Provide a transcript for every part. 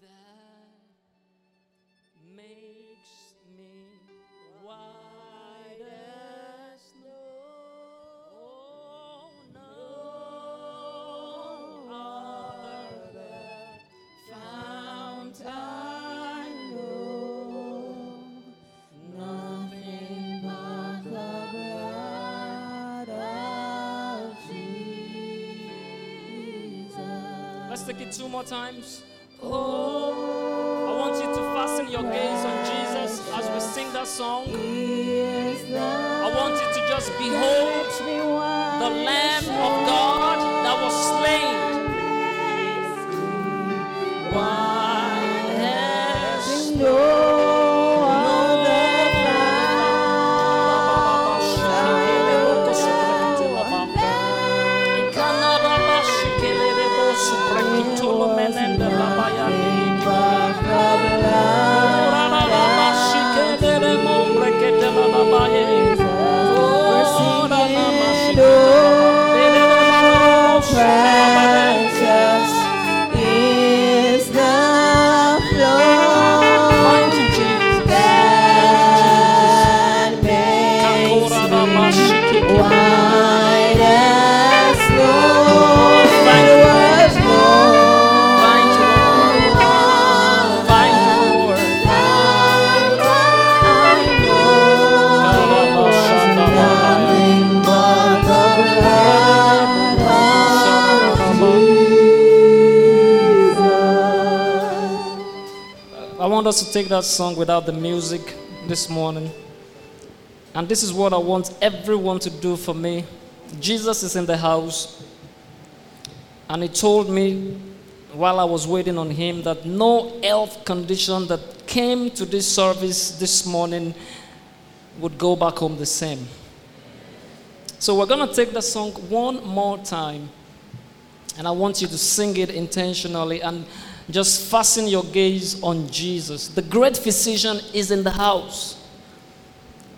that makes me white as snow. Oh, no other fount I know, nothing but the blood of Jesus. Let's take it two more times. Oh, your gaze on Jesus as we sing that song. I want you to just behold us to take that song without the music this morning. And this is what I want everyone to do for me. Jesus is in the house. And he told me while I was waiting on him that no health condition that came to this service this morning would go back home the same. So we're going to take the song one more time. And I want you to sing it intentionally and just fasten your gaze on Jesus. The great physician is in the house.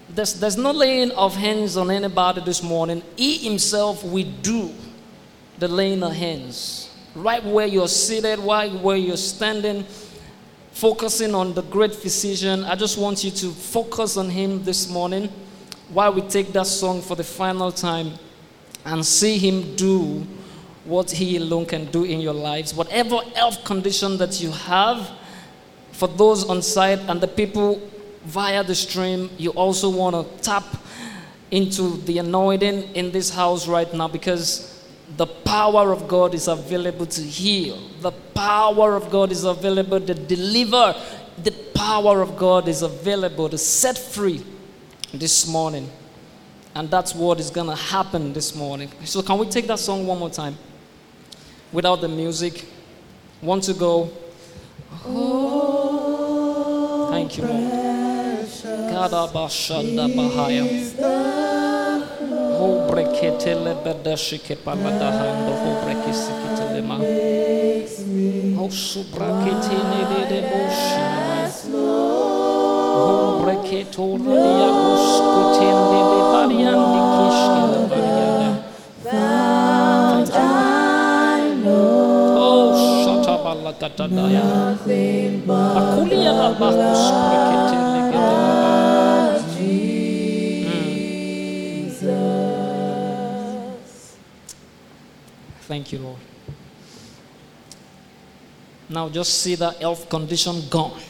There's, there's no laying of hands on anybody this morning. He himself will do the laying of hands. Right where you're seated, right where you're standing, focusing on the great physician. I just want you to focus on him this morning while we take that song for the final time and see him do what he alone can do in your lives. Whatever health condition that you have, for those on site and the people via the stream, you also want to tap into the anointing in this house right now because the power of God is available to heal. The power of God is available to deliver. The power of God is available to set free this morning. And that's what is going to happen this morning. So, can we take that song one more time? Without the music. Want to go? Thank you, Lord. Paladahando hobrekisikitelema. Hosubraketene de boshima. Hobreketora dia shatabalakatadaya. Akulia la bakus breketele gedela. Hmm. Thank you, Lord. Now just see that health condition gone.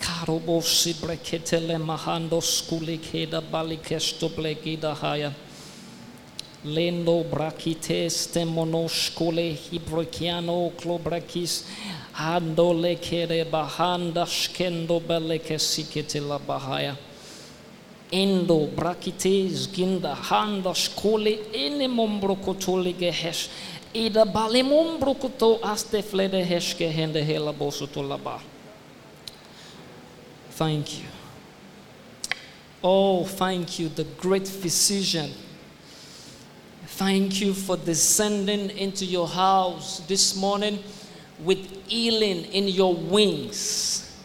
Karobo sibreketele mahando skuli keda balikesto blegida haya. Skole hibrokiano klobrakis bahanda skendo beleke sikete la bahaya. Endo handa skole ene gehesh. Ida aste flede heshke hende hela. Thank you. Oh, thank you, the great physician. Thank you for descending into your house this morning with healing in your wings.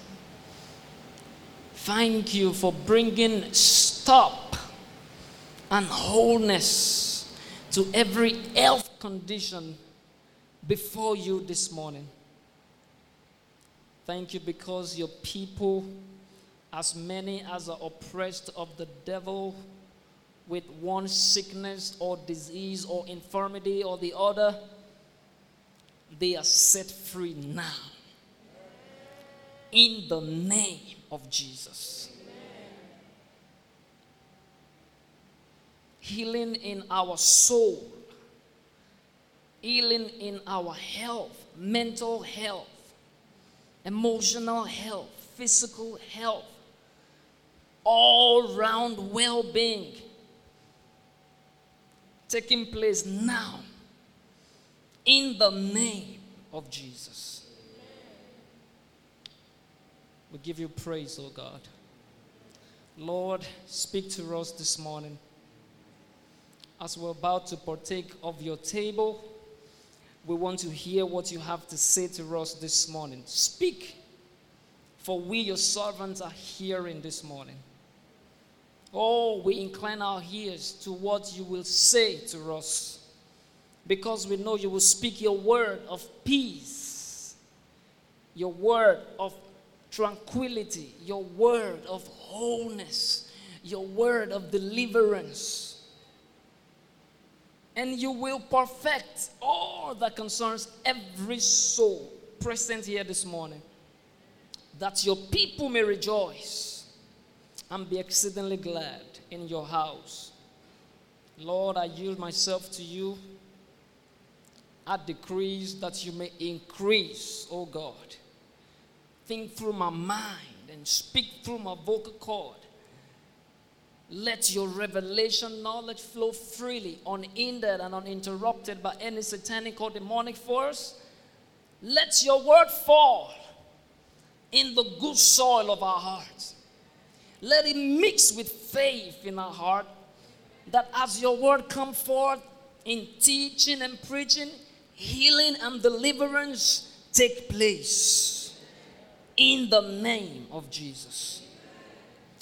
Thank you for bringing stop and wholeness to every health condition before you this morning. Thank you because your people, as many as are oppressed of the devil with one sickness or disease or infirmity or the other, they are set free now. In the name of Jesus. Healing in our soul, healing in our health, mental health, emotional health, physical health, all round well being taking place now in the name of Jesus. We give you praise, oh God. Lord, speak to us this morning. As we're about to partake of your table, we want to hear what you have to say to us this morning. Speak, for we, your servants, are hearing this morning. Oh, we incline our ears to what you will say to us. Because we know you will speak your word of peace, your word of tranquility, your word of wholeness, your word of deliverance. And you will perfect all that concerns every soul present here this morning, that your people may rejoice and be exceedingly glad in your house. Lord, I yield myself to you. I decrease that you may increase, oh God. Think through my mind and speak through my vocal cord. Let your revelation knowledge flow freely, unhindered and uninterrupted by any satanic or demonic force. Let your word fall in the good soil of our hearts. Let it mix with faith in our heart that as your word come forth in teaching and preaching, healing and deliverance take place in the name of Jesus.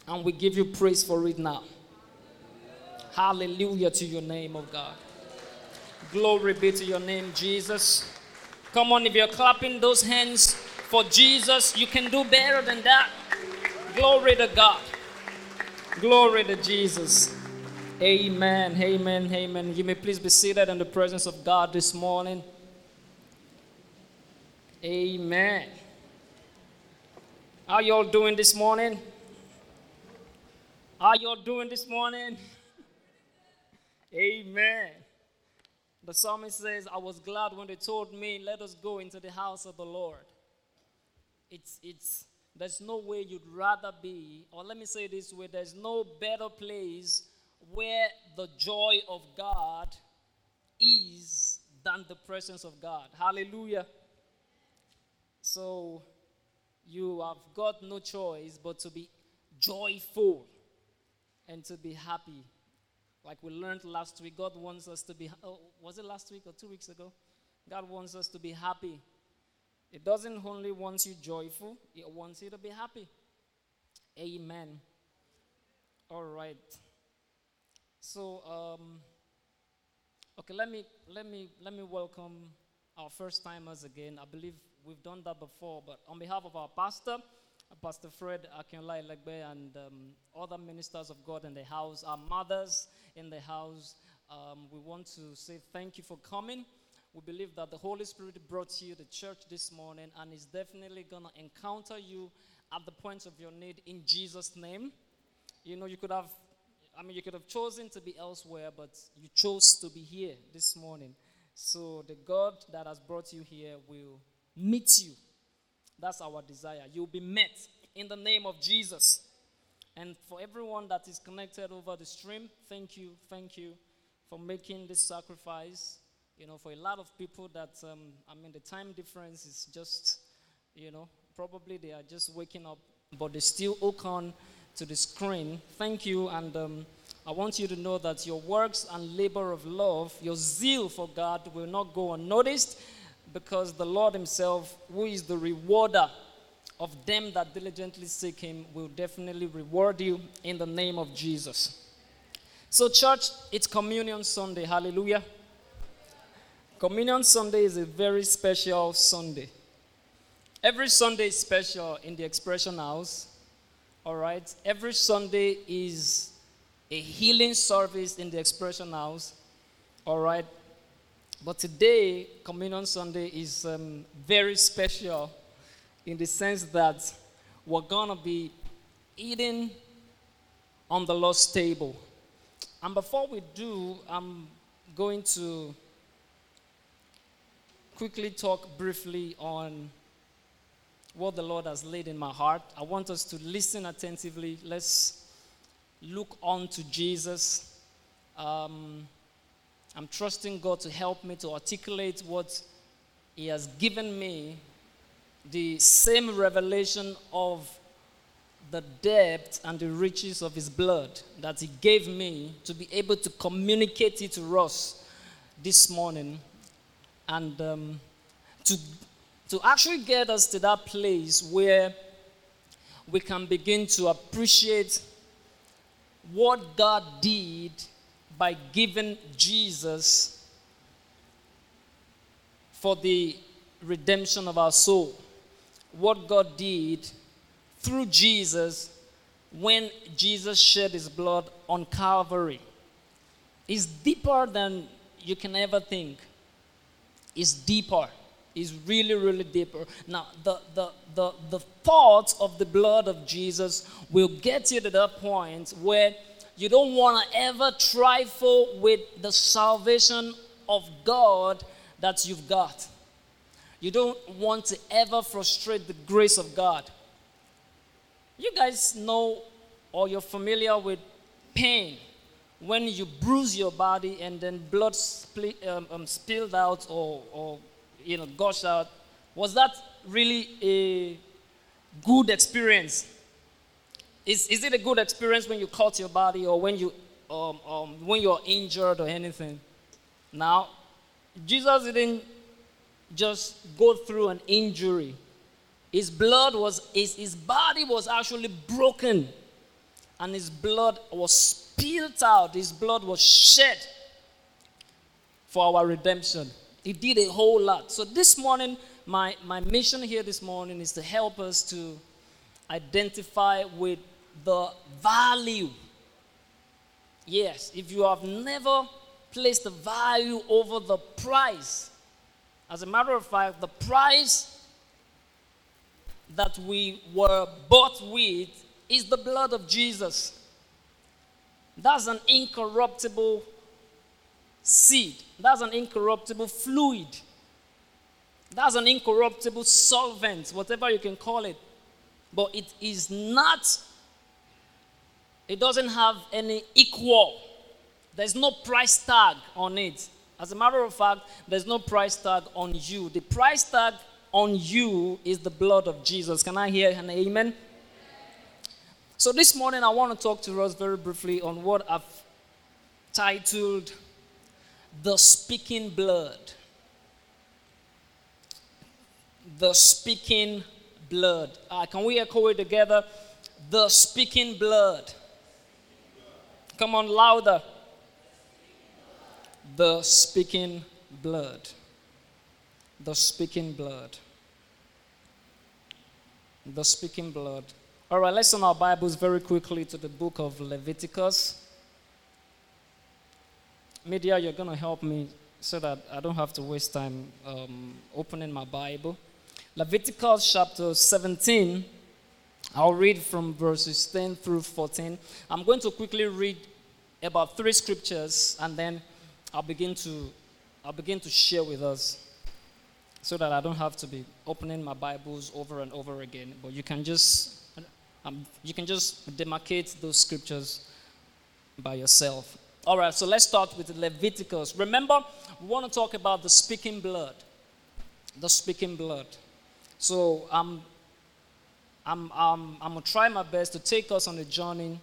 And we give you praise for it now. Hallelujah to your name, oh God. Glory be to your name, Jesus. Come on, if you're clapping those hands for Jesus, you can do better than that. Glory to God. Glory to Jesus. Amen. Amen. Amen. You may please be seated in the presence of God this morning. Amen. How y'all doing this morning? How y'all doing this morning? Amen. The psalmist says, I was glad when they told me, let us go into the house of the Lord. It's, it's, there's no way you'd rather be, or let me say this way, there's no better place where the joy of God is than the presence of God. Hallelujah. So you have got no choice but to be joyful and to be happy. Like we learned last week, God wants us to be, oh, was it last week or two weeks ago? God wants us to be happy. It doesn't only want you joyful, it wants you to be happy. Amen. All right. So, um, okay, let me let me let me welcome our first timers again. I believe we've done that before, but on behalf of our pastor, Pastor Fred Akinolai Legbe, and um, other ministers of God in the house, our mothers in the house, um, we want to say thank you for coming. We believe that the Holy Spirit brought you to church this morning and is definitely going to encounter you at the point of your need in Jesus' name. You know, you could have, I mean, you could have chosen to be elsewhere, but you chose to be here this morning. So the God that has brought you here will meet you. That's our desire. You'll be met in the name of Jesus. And for everyone that is connected over the stream, thank you, thank you for making this sacrifice. You know, for a lot of people that, um, I mean, the time difference is just, you know, probably they are just waking up, but they still hook on to the screen. Thank you, and um, I want you to know that your works and labor of love, your zeal for God will not go unnoticed because the Lord Himself, who is the rewarder of them that diligently seek Him, will definitely reward you in the name of Jesus. So, church, it's Communion Sunday. Hallelujah. Communion Sunday is a very special Sunday. Every Sunday is special in the Expression House. All right? Every Sunday is a healing service in the Expression House. All right? But today, Communion Sunday is um, very special in the sense that we're going to be eating on the Lord's table. And before we do, I'm going to quickly talk briefly on what the Lord has laid in my heart. I want us to listen attentively. Let's look on to Jesus. Um, I'm trusting God to help me to articulate what He has given me, the same revelation of the depth and the riches of His blood that He gave me to be able to communicate it to us this morning and um, to, to actually get us to that place where we can begin to appreciate what God did by giving Jesus for the redemption of our soul. What God did through Jesus when Jesus shed his blood on Calvary is deeper than you can ever think. It's deeper. is really, really deeper. Now, the, the, the, the thought of the blood of Jesus will get you to that point where you don't want to ever trifle with the salvation of God that you've got. You don't want to ever frustrate the grace of God. You guys know or you're familiar with pain when you bruise your body and then blood um, um, spilled out or, or you know gushed out. Was that really a good experience? Is, is it a good experience when you cut your body or when you um, um, when you're injured or anything? Now, Jesus didn't just go through an injury. His blood was, his, his body was actually broken. And his blood was spilled out. His blood was shed for our redemption. He did a whole lot. So this morning, my, my mission here this morning is to help us to identify with the value. Yes, if you have never placed a value over the price, as a matter of fact, the price that we were bought with is the blood of Jesus. That's an incorruptible seed, that's an incorruptible fluid, that's an incorruptible solvent, whatever you can call it. But it is not, it doesn't have any equal. There's no price tag on it. As a matter of fact, there's no price tag on you. The price tag on you is the blood of Jesus. Can I hear an amen? So this morning I want to talk to us very briefly on what I've titled The Speaking Blood. The Speaking Blood. Uh, can we echo it together? The Speaking Blood. Come on, louder. The Speaking Blood. The Speaking Blood the speaking blood. All right, let's turn our Bibles very quickly to the book of Leviticus. Media, you're going to help me so that I don't have to waste time um, opening my Bible. Leviticus chapter 17. I'll read from verses 10 through 14. I'm going to quickly read about three scriptures and then I'll begin to I'll begin to share with us so that I don't have to be opening my Bibles over and over again. But you can just um, you can just demarcate those scriptures by yourself. All right, so let's start with Leviticus. Remember, we want to talk about the speaking blood. The speaking blood. So I'm I'm, I'm, I'm going to try my best to take us on a journey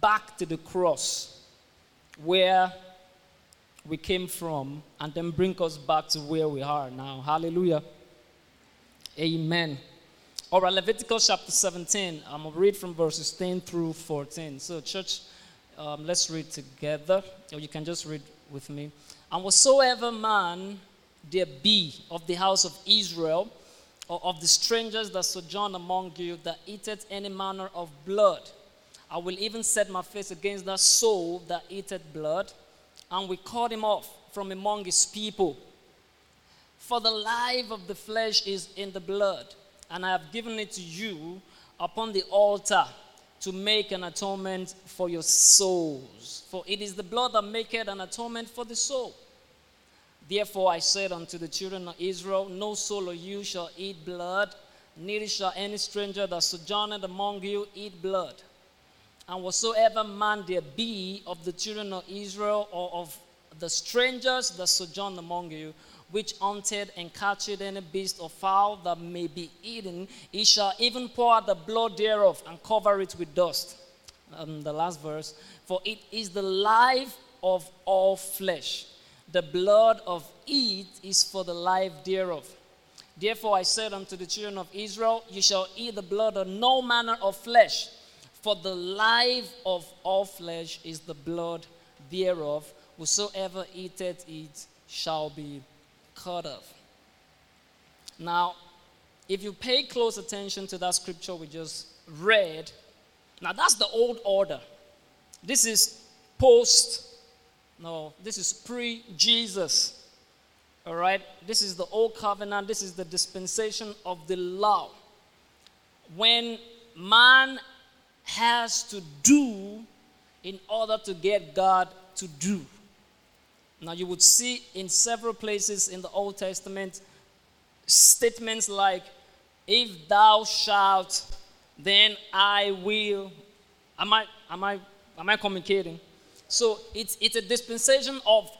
back to the cross where we came from and then bring us back to where we are now. Hallelujah. Amen. All right, Leviticus chapter 17. I'm going to read from verses 10 through 14. So, church, um, let's read together, or you can just read with me. And whatsoever man there be of the house of Israel, or of the strangers that sojourn among you that eateth any manner of blood. I will even set my face against that soul that eateth blood, and will cut him off from among his people. For the life of the flesh is in the blood, and I have given it to you upon the altar to make an atonement for your souls. For it is the blood that maketh an atonement for the soul. Therefore I said unto the children of Israel, No soul of you shall eat blood, neither shall any stranger that sojourneth among you eat blood. And whatsoever man there be of the children of Israel or of the strangers that sojourn among you, which hunted and catcheth any beast or fowl that may be eaten, he shall even pour out the blood thereof and cover it with dust. Um, the last verse. For it is the life of all flesh. The blood of it is for the life thereof. Therefore I said unto the children of Israel, You shall eat the blood of no manner of flesh, for the life of all flesh is the blood thereof. Whosoever eateth it shall be cut of. Now, if you pay close attention to that scripture we just read, now that's the old order. This is post, no, this is pre Jesus. All right? This is the old covenant, this is the dispensation of the law. When man has to do in order to get God to do. Now, you would see in several places in the Old Testament statements like, If thou shalt, then I will. Am I, am I, am I communicating? So, it's, it's a dispensation of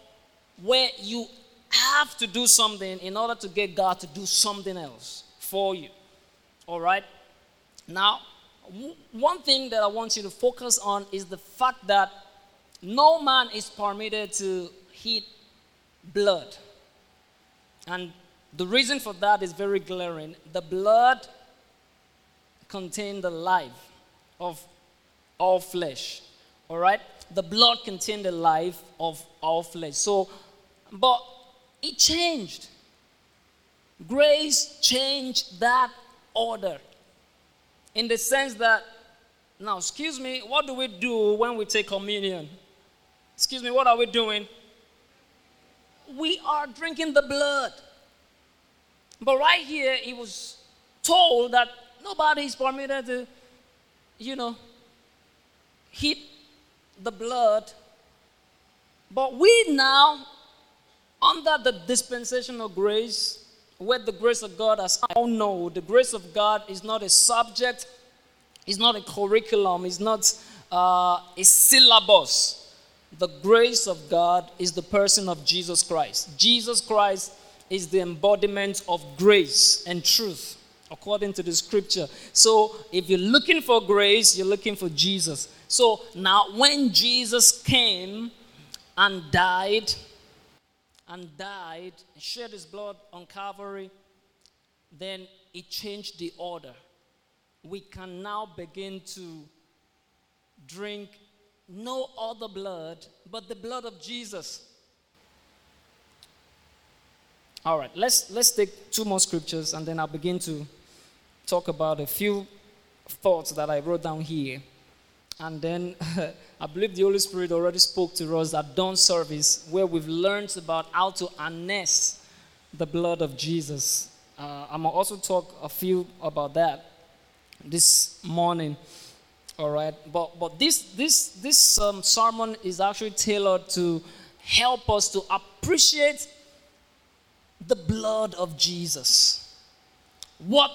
where you have to do something in order to get God to do something else for you. All right? Now, one thing that I want you to focus on is the fact that no man is permitted to eat blood. And the reason for that is very glaring. The blood contained the life of all flesh. All right? The blood contained the life of all flesh. So, but it changed. Grace changed that order in the sense that, now, excuse me, what do we do when we take communion? Excuse me, what are we doing? We are drinking the blood. But right here, he was told that nobody is permitted to, you know, heat the blood. But we now, under the dispensation of grace, where the grace of God, as I all know, the grace of God is not a subject, it's not a curriculum, it's not uh, a syllabus. The grace of God is the person of Jesus Christ. Jesus Christ is the embodiment of grace and truth, according to the scripture. So, if you're looking for grace, you're looking for Jesus. So, now when Jesus came and died, and died, and shed his blood on Calvary, then it changed the order. We can now begin to drink no other blood but the blood of Jesus. All right, let's let's take two more scriptures and then I'll begin to talk about a few thoughts that I wrote down here. And then I believe the Holy Spirit already spoke to us at dawn service where we've learned about how to harness the blood of Jesus. Uh, I'm gonna also talk a few about that this morning. All right, but but this this this um, sermon is actually tailored to help us to appreciate the blood of Jesus. What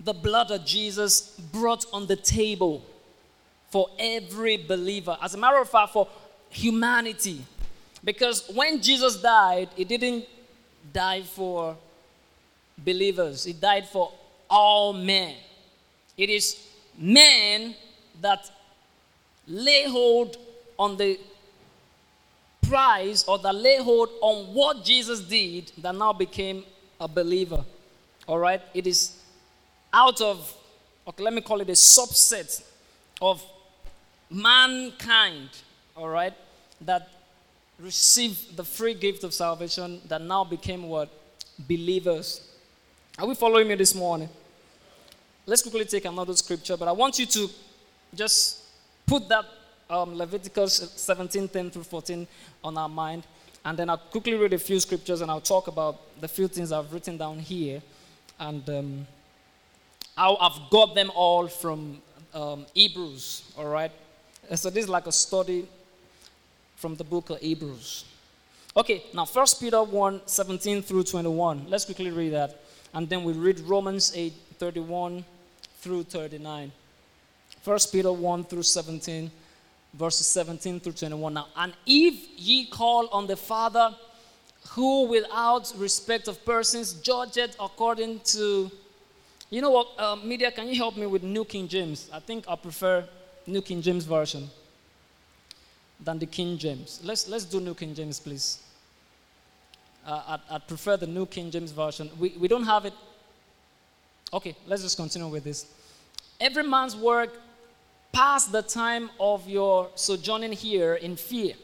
the blood of Jesus brought on the table for every believer. As a matter of fact, for humanity. Because when Jesus died, he didn't die for believers, he died for all men. It is men that lay hold on the prize or that lay hold on what Jesus did that now became a believer. All right? It is out of, okay, let me call it a subset of mankind, all right, that received the free gift of salvation that now became what? Believers. Are we following me this morning? Let's quickly take another scripture, but I want you to just put that um, Leviticus 17 10 through 14 on our mind. And then I'll quickly read a few scriptures and I'll talk about the few things I've written down here. And um, I've got them all from um, Hebrews, all right? So this is like a study from the book of Hebrews. Okay, now First Peter 1 17 through 21. Let's quickly read that. And then we read Romans 8 31 through 39. First Peter 1 through 17, verses 17 through 21. Now, and if ye call on the Father, who without respect of persons judge it according to you know what uh, media can you help me with new king james? I think i prefer new king james version than the king james. Let's let's do new king james please. Uh, I'd prefer the new king james version. We, we don't have it. Okay let's just continue with this every man's work past the time of your sojourning here in fear.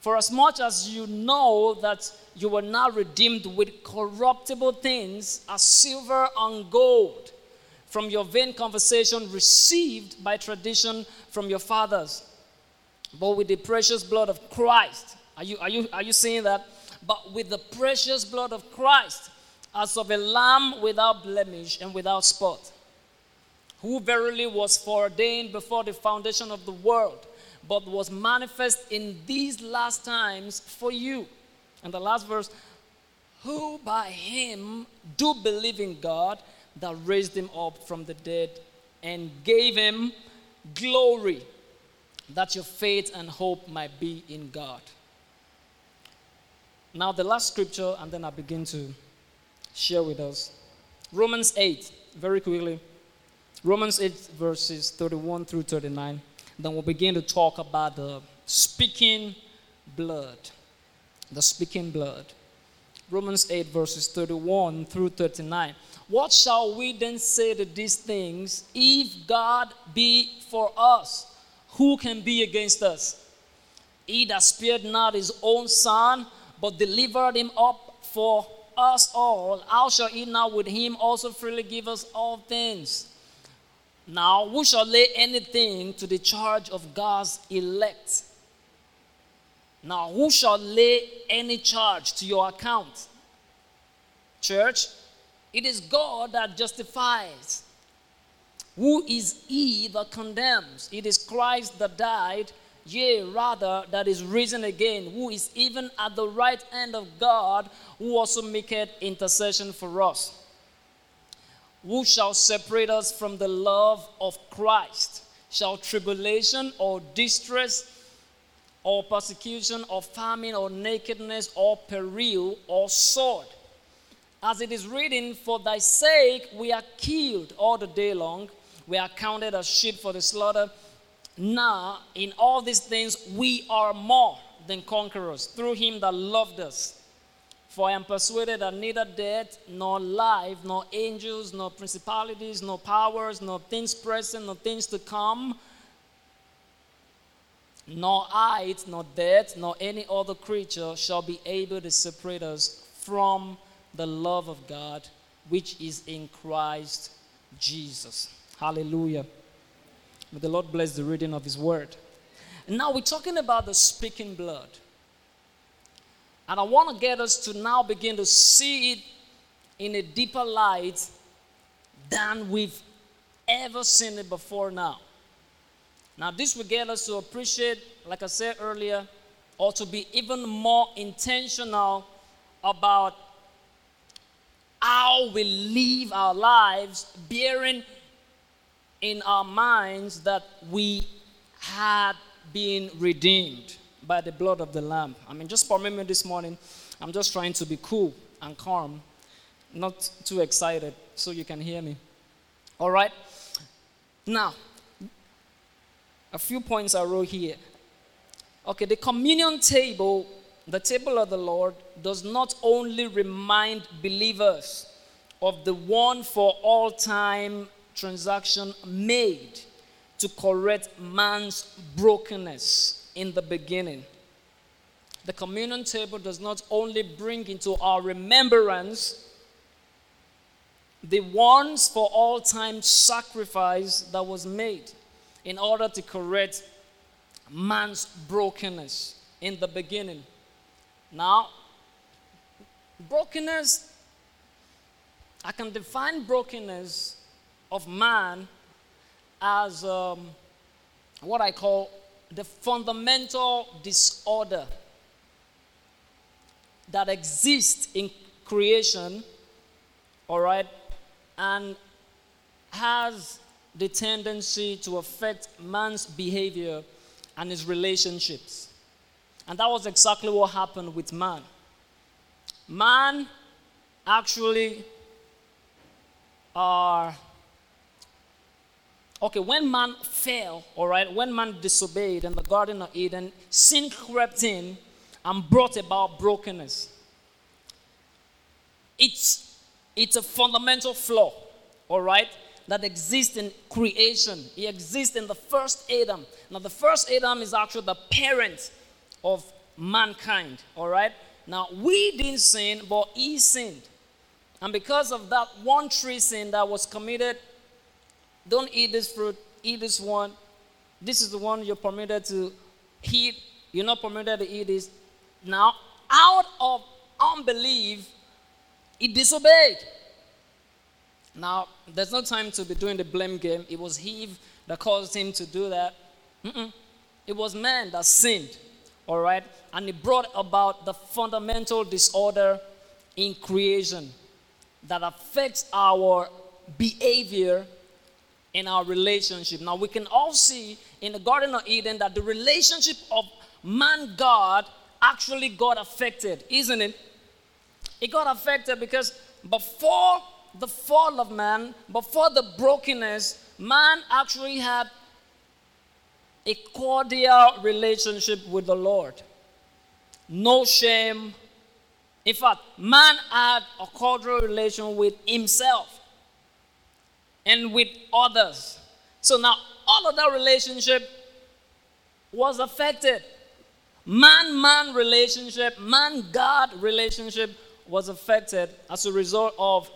For as much as you know that you were now redeemed with corruptible things as silver and gold from your vain conversation received by tradition from your fathers, but with the precious blood of Christ. Are you, are you, are you seeing that? But with the precious blood of Christ, as of a lamb without blemish and without spot who verily was foreordained before the foundation of the world, but was manifest in these last times for you. And the last verse, who by him do believe in God that raised him up from the dead and gave him glory, that your faith and hope might be in God. Now, the last scripture, and then I begin to share with us Romans 8, very quickly. Romans 8, verses 31 through 39. Then we'll begin to talk about the speaking blood. The speaking blood. Romans 8, verses 31 through 39. What shall we then say to these things? If God be for us, who can be against us? He that spared not his own son, but delivered him up for us all, how shall he not with him also freely give us all things? Now, who shall lay anything to the charge of God's elect? Now, who shall lay any charge to your account? Church, it is God that justifies. Who is he that condemns? It is Christ that died, yea, rather, that is risen again, who is even at the right hand of God, who also maketh intercession for us. Who shall separate us from the love of Christ? Shall tribulation or distress or persecution or famine or nakedness or peril or sword? As it is written, For thy sake we are killed all the day long, we are counted as sheep for the slaughter. Now, in all these things, we are more than conquerors through him that loved us. For I am persuaded that neither death, nor life, nor angels, nor principalities, nor powers, nor things present, nor things to come, nor height, nor depth, nor any other creature shall be able to separate us from the love of God which is in Christ Jesus. Hallelujah. May the Lord bless the reading of His word. Now we're talking about the speaking blood. And I want to get us to now begin to see it in a deeper light than we've ever seen it before now. Now, this will get us to appreciate, like I said earlier, or to be even more intentional about how we live our lives, bearing in our minds that we had been redeemed by the blood of the Lamb. I mean, just for me this morning, I'm just trying to be cool and calm, not too excited, so you can hear me. All right? Now, a few points I wrote here. Okay, the communion table, the table of the Lord, does not only remind believers of the one for all time transaction made to correct man's brokenness in the beginning. The communion table does not only bring into our remembrance the once for all time sacrifice that was made in order to correct man's brokenness in the beginning. Now, brokenness, I can define brokenness of man as um, what I call the fundamental disorder that exists in creation, all right, and has the tendency to affect man's behavior and his relationships. And that was exactly what happened with man. Man actually are okay when man fell all right when man disobeyed in the garden of eden sin crept in and brought about brokenness. It's it's a fundamental flaw all right that exists in creation. It exists in the first adam. Now the first adam is actually the parent of mankind all right? Now we didn't sin but he sinned. And because of that one tree sin that was committed don't eat this fruit, eat this one. This is the one you're permitted to eat. You're not permitted to eat this. Now, out of unbelief, he disobeyed. Now, there's no time to be doing the blame game. It was Eve that caused him to do that. Mm-mm. It was man that sinned, all right? And it brought about the fundamental disorder in creation that affects our behavior in our relationship. Now, we can all see in the Garden of Eden that the relationship of man God actually got affected, isn't it? It got affected because before the fall of man, before the brokenness, man actually had a cordial relationship with the Lord. No shame. In fact, man had a cordial relation with himself and with others. So now all of that relationship was affected. Man man relationship, man God relationship was affected as a result of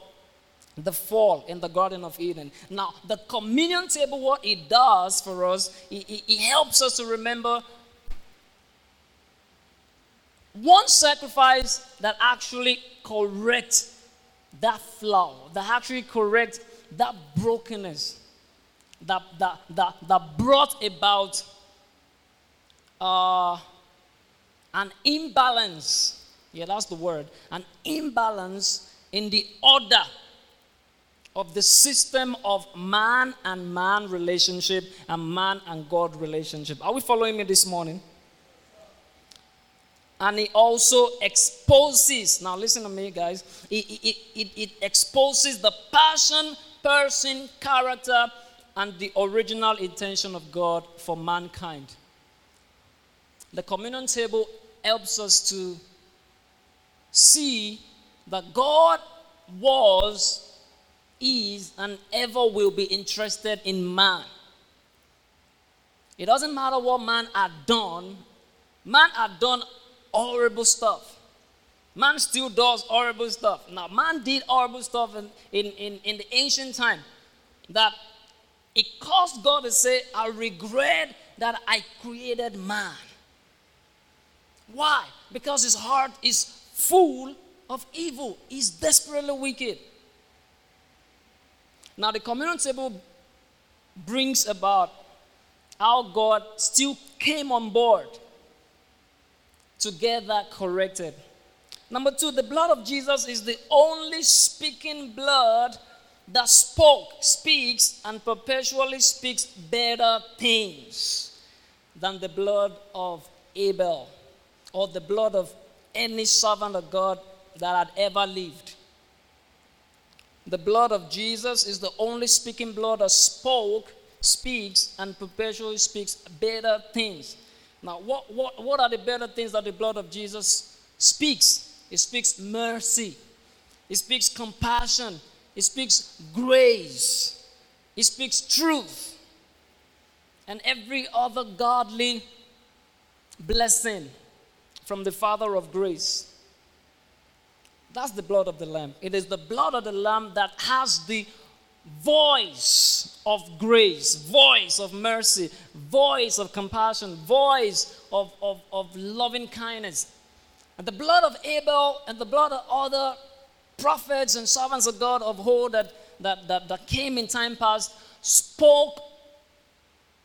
the fall in the Garden of Eden. Now, the communion table, what it does for us, it, it, it helps us to remember one sacrifice that actually corrects that flaw, that actually corrects that brokenness that, that, that, that brought about uh, an imbalance. Yeah, that's the word. An imbalance in the order of the system of man and man relationship and man and God relationship. Are we following me this morning? And it also exposes, now listen to me, guys, it, it, it, it exposes the passion person, character, and the original intention of God for mankind. The communion table helps us to see that God was, is, and ever will be interested in man. It doesn't matter what man had done, man had done horrible stuff. Man still does horrible stuff. Now, man did horrible stuff in, in, in, in the ancient time that it caused God to say, I regret that I created man. Why? Because his heart is full of evil, he's desperately wicked. Now, the communion table brings about how God still came on board to get that corrected. Number two, the blood of Jesus is the only speaking blood that spoke, speaks, and perpetually speaks better things than the blood of Abel or the blood of any servant of God that had ever lived. The blood of Jesus is the only speaking blood that spoke, speaks, and perpetually speaks better things. Now, what, what, what are the better things that the blood of Jesus speaks? It speaks mercy. It speaks compassion. It speaks grace. It speaks truth. And every other godly blessing from the Father of grace. That's the blood of the Lamb. It is the blood of the Lamb that has the voice of grace, voice of mercy, voice of compassion, voice of, of, of loving kindness. And the blood of Abel and the blood of other prophets and servants of God of old that, that, that, that came in time past spoke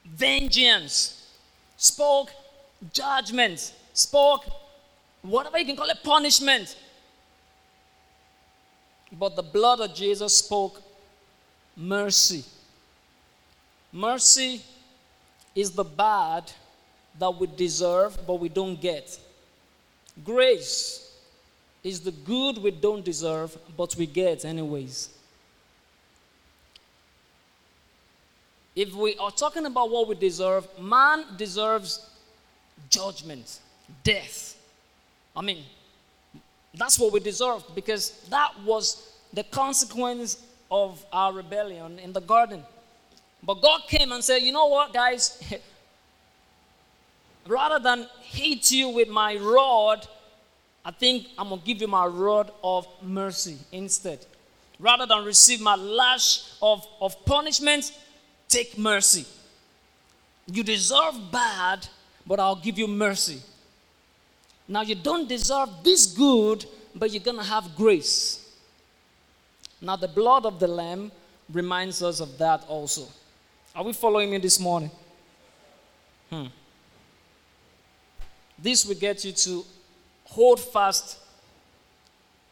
vengeance, spoke judgment, spoke whatever you can call it, punishment. But the blood of Jesus spoke mercy. Mercy is the bad that we deserve but we don't get. Grace is the good we don't deserve but we get anyways. If we are talking about what we deserve, man deserves judgment, death. I mean, that's what we deserve because that was the consequence of our rebellion in the garden. But God came and said, You know what, guys? Rather than hit you with my rod, I think I'm going to give you my rod of mercy instead. Rather than receive my lash of, of punishment, take mercy. You deserve bad, but I'll give you mercy. Now, you don't deserve this good, but you're going to have grace. Now, the blood of the Lamb reminds us of that also. Are we following me this morning? Hmm. This will get you to hold fast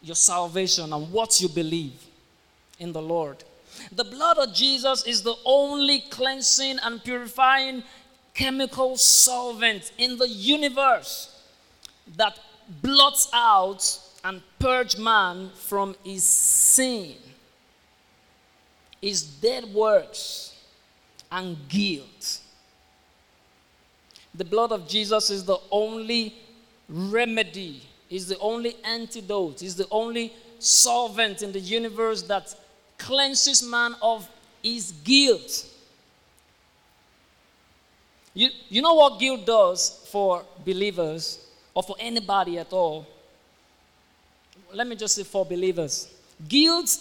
your salvation and what you believe in the Lord. The blood of Jesus is the only cleansing and purifying chemical solvent in the universe that blots out and purge man from his sin, his dead works, and guilt. The blood of Jesus is the only remedy, is the only antidote, is the only solvent in the universe that cleanses man of his guilt. You, you know what guilt does for believers or for anybody at all? Let me just say for believers. Guilt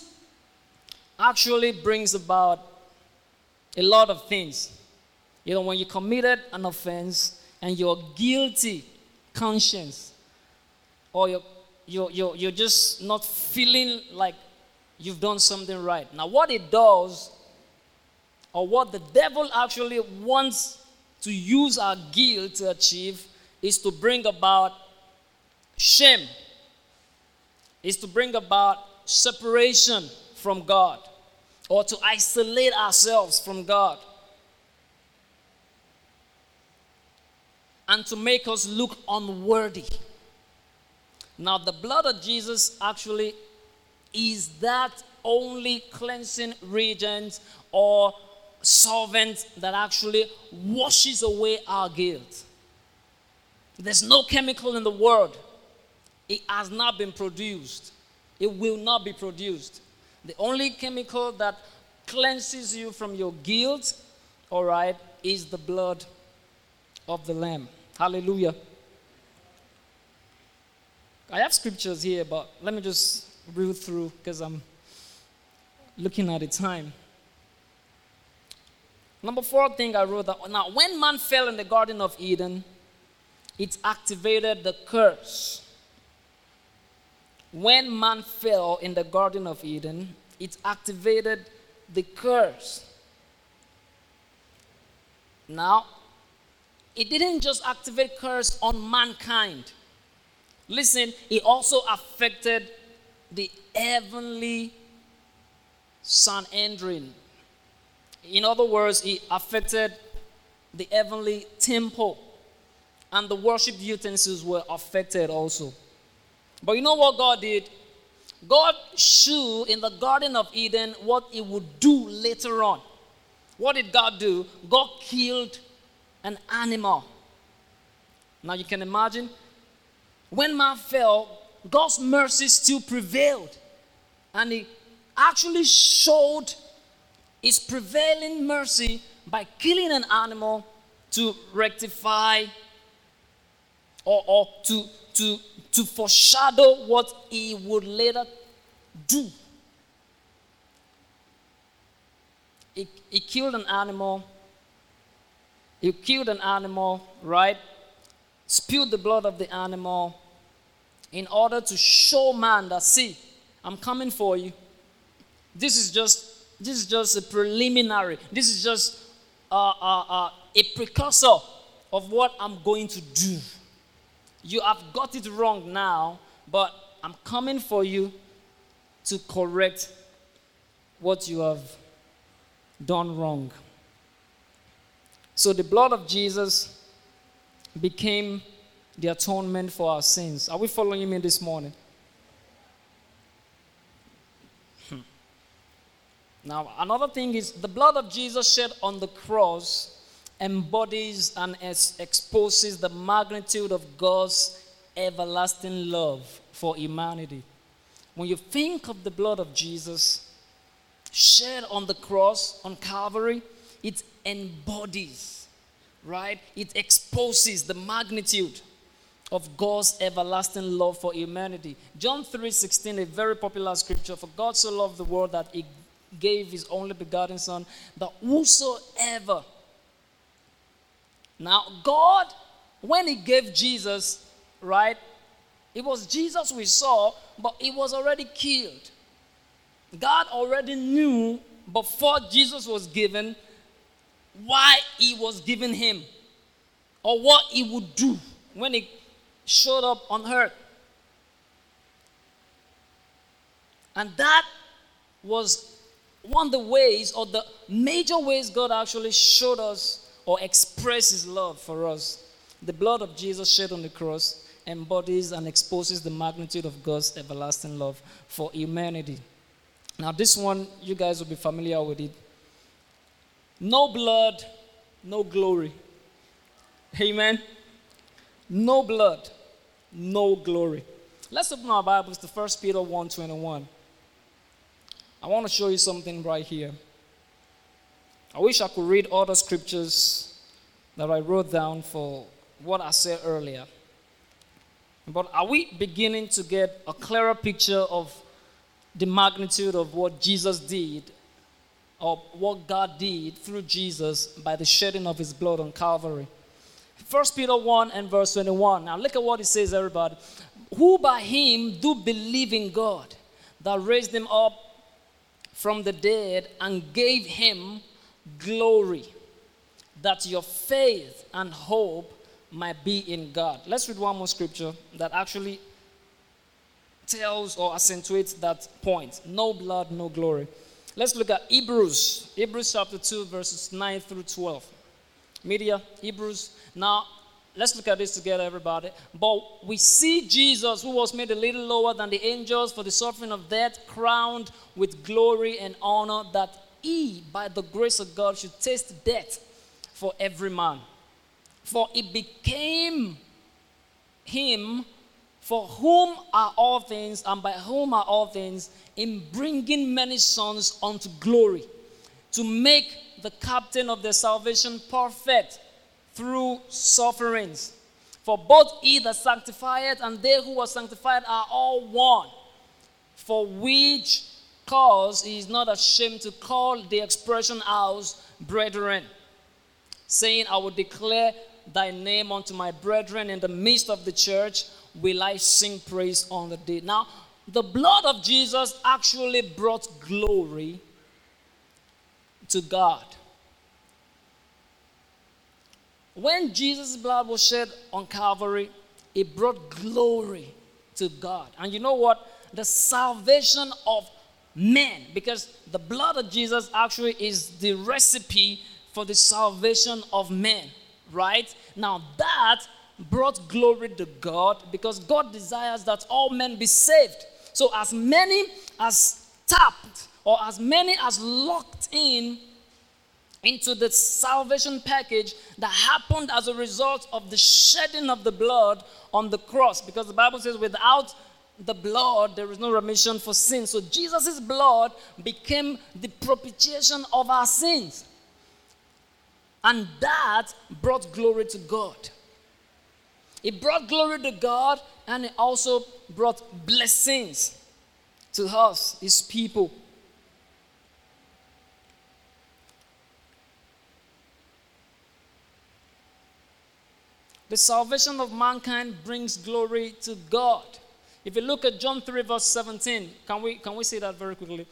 actually brings about a lot of things. You know, when you committed an offense and you're guilty conscience, or you're, you're, you're, you're just not feeling like you've done something right. Now, what it does, or what the devil actually wants to use our guilt to achieve, is to bring about shame, is to bring about separation from God, or to isolate ourselves from God. And to make us look unworthy. Now, the blood of Jesus actually is that only cleansing reagent or solvent that actually washes away our guilt. There's no chemical in the world. It has not been produced. It will not be produced. The only chemical that cleanses you from your guilt, all right, is the blood of the Lamb. Hallelujah. I have scriptures here, but let me just read through because I'm looking at the time. Number four thing I wrote that now when man fell in the Garden of Eden, it activated the curse. When man fell in the Garden of Eden, it activated the curse. Now, it didn't just activate curse on mankind. Listen, it also affected the heavenly Sanhedrin. In other words, it affected the heavenly temple, and the worship utensils were affected also. But you know what God did? God showed in the Garden of Eden what He would do later on. What did God do? God killed an animal. Now you can imagine when man fell, God's mercy still prevailed. And he actually showed his prevailing mercy by killing an animal to rectify or, or to, to, to foreshadow what he would later do. He, he killed an animal. He killed an animal, right? Spilled the blood of the animal in order to show man that, see, I'm coming for you. This is just this is just a preliminary. This is just uh, uh, uh, a precursor of what I'm going to do. You have got it wrong now, but I'm coming for you to correct what you have done wrong. So the blood of Jesus became the atonement for our sins. Are we following me this morning? Hmm. Now, another thing is the blood of Jesus shed on the cross embodies and exposes the magnitude of God's everlasting love for humanity. When you think of the blood of Jesus shed on the cross, on Calvary, it embodies, right? It exposes the magnitude of God's everlasting love for humanity. John 3:16, a very popular scripture, for God so loved the world that he gave his only begotten son that whosoever now, God, when He gave Jesus, right, it was Jesus we saw, but He was already killed. God already knew before Jesus was given why He was giving Him or what He would do when He showed up on earth. And that was one of the ways or the major ways God actually showed us or express his love for us. The blood of Jesus shed on the cross embodies and exposes the magnitude of God's everlasting love for humanity. Now, this one, you guys will be familiar with it. No blood, no glory. Amen. No blood, no glory. Let's open our Bibles to 1 Peter 1:21. I want to show you something right here. I wish I could read all the scriptures that I wrote down for what I said earlier. But are we beginning to get a clearer picture of the magnitude of what Jesus did or what God did through Jesus by the shedding of his blood on Calvary? 1 Peter 1 and verse 21. Now look at what it says, everybody. Who by him do believe in God that raised him up from the dead and gave him glory, that your faith and hope might be in God. Let's read one more scripture that actually tells or accentuates that point. No blood, no glory. Let's look at Hebrews, Hebrews chapter 2, verses 9 through 12. Media, Hebrews. Now, let's look at this together, everybody. But we see Jesus, who was made a little lower than the angels for the suffering of death, crowned with glory and honor, that he, by the grace of God, should taste death for every man. For it became him for whom are all things, and by whom are all things, in bringing many sons unto glory, to make the captain of their salvation perfect through sufferings. For both he that sanctified and they who are sanctified are all one. For which cause he is not ashamed to call the expression house brethren, saying, I will declare thy name unto my brethren in the midst of the church, will I sing praise on the day. Now, the blood of Jesus actually brought glory to God. When Jesus' blood was shed on Calvary, it brought glory to God. And you know what? The salvation of men because the blood of Jesus actually is the recipe for the salvation of men, right? Now that brought glory to God because God desires that all men be saved. So as many as tapped or as many as locked in into the salvation package that happened as a result of the shedding of the blood on the cross because the Bible says without the blood, there is no remission for sin. So Jesus' blood became the propitiation of our sins. And that brought glory to God. It brought glory to God and it also brought blessings to us, His people. The salvation of mankind brings glory to God. If you look at John 3, verse 17, can we, can we see that very quickly?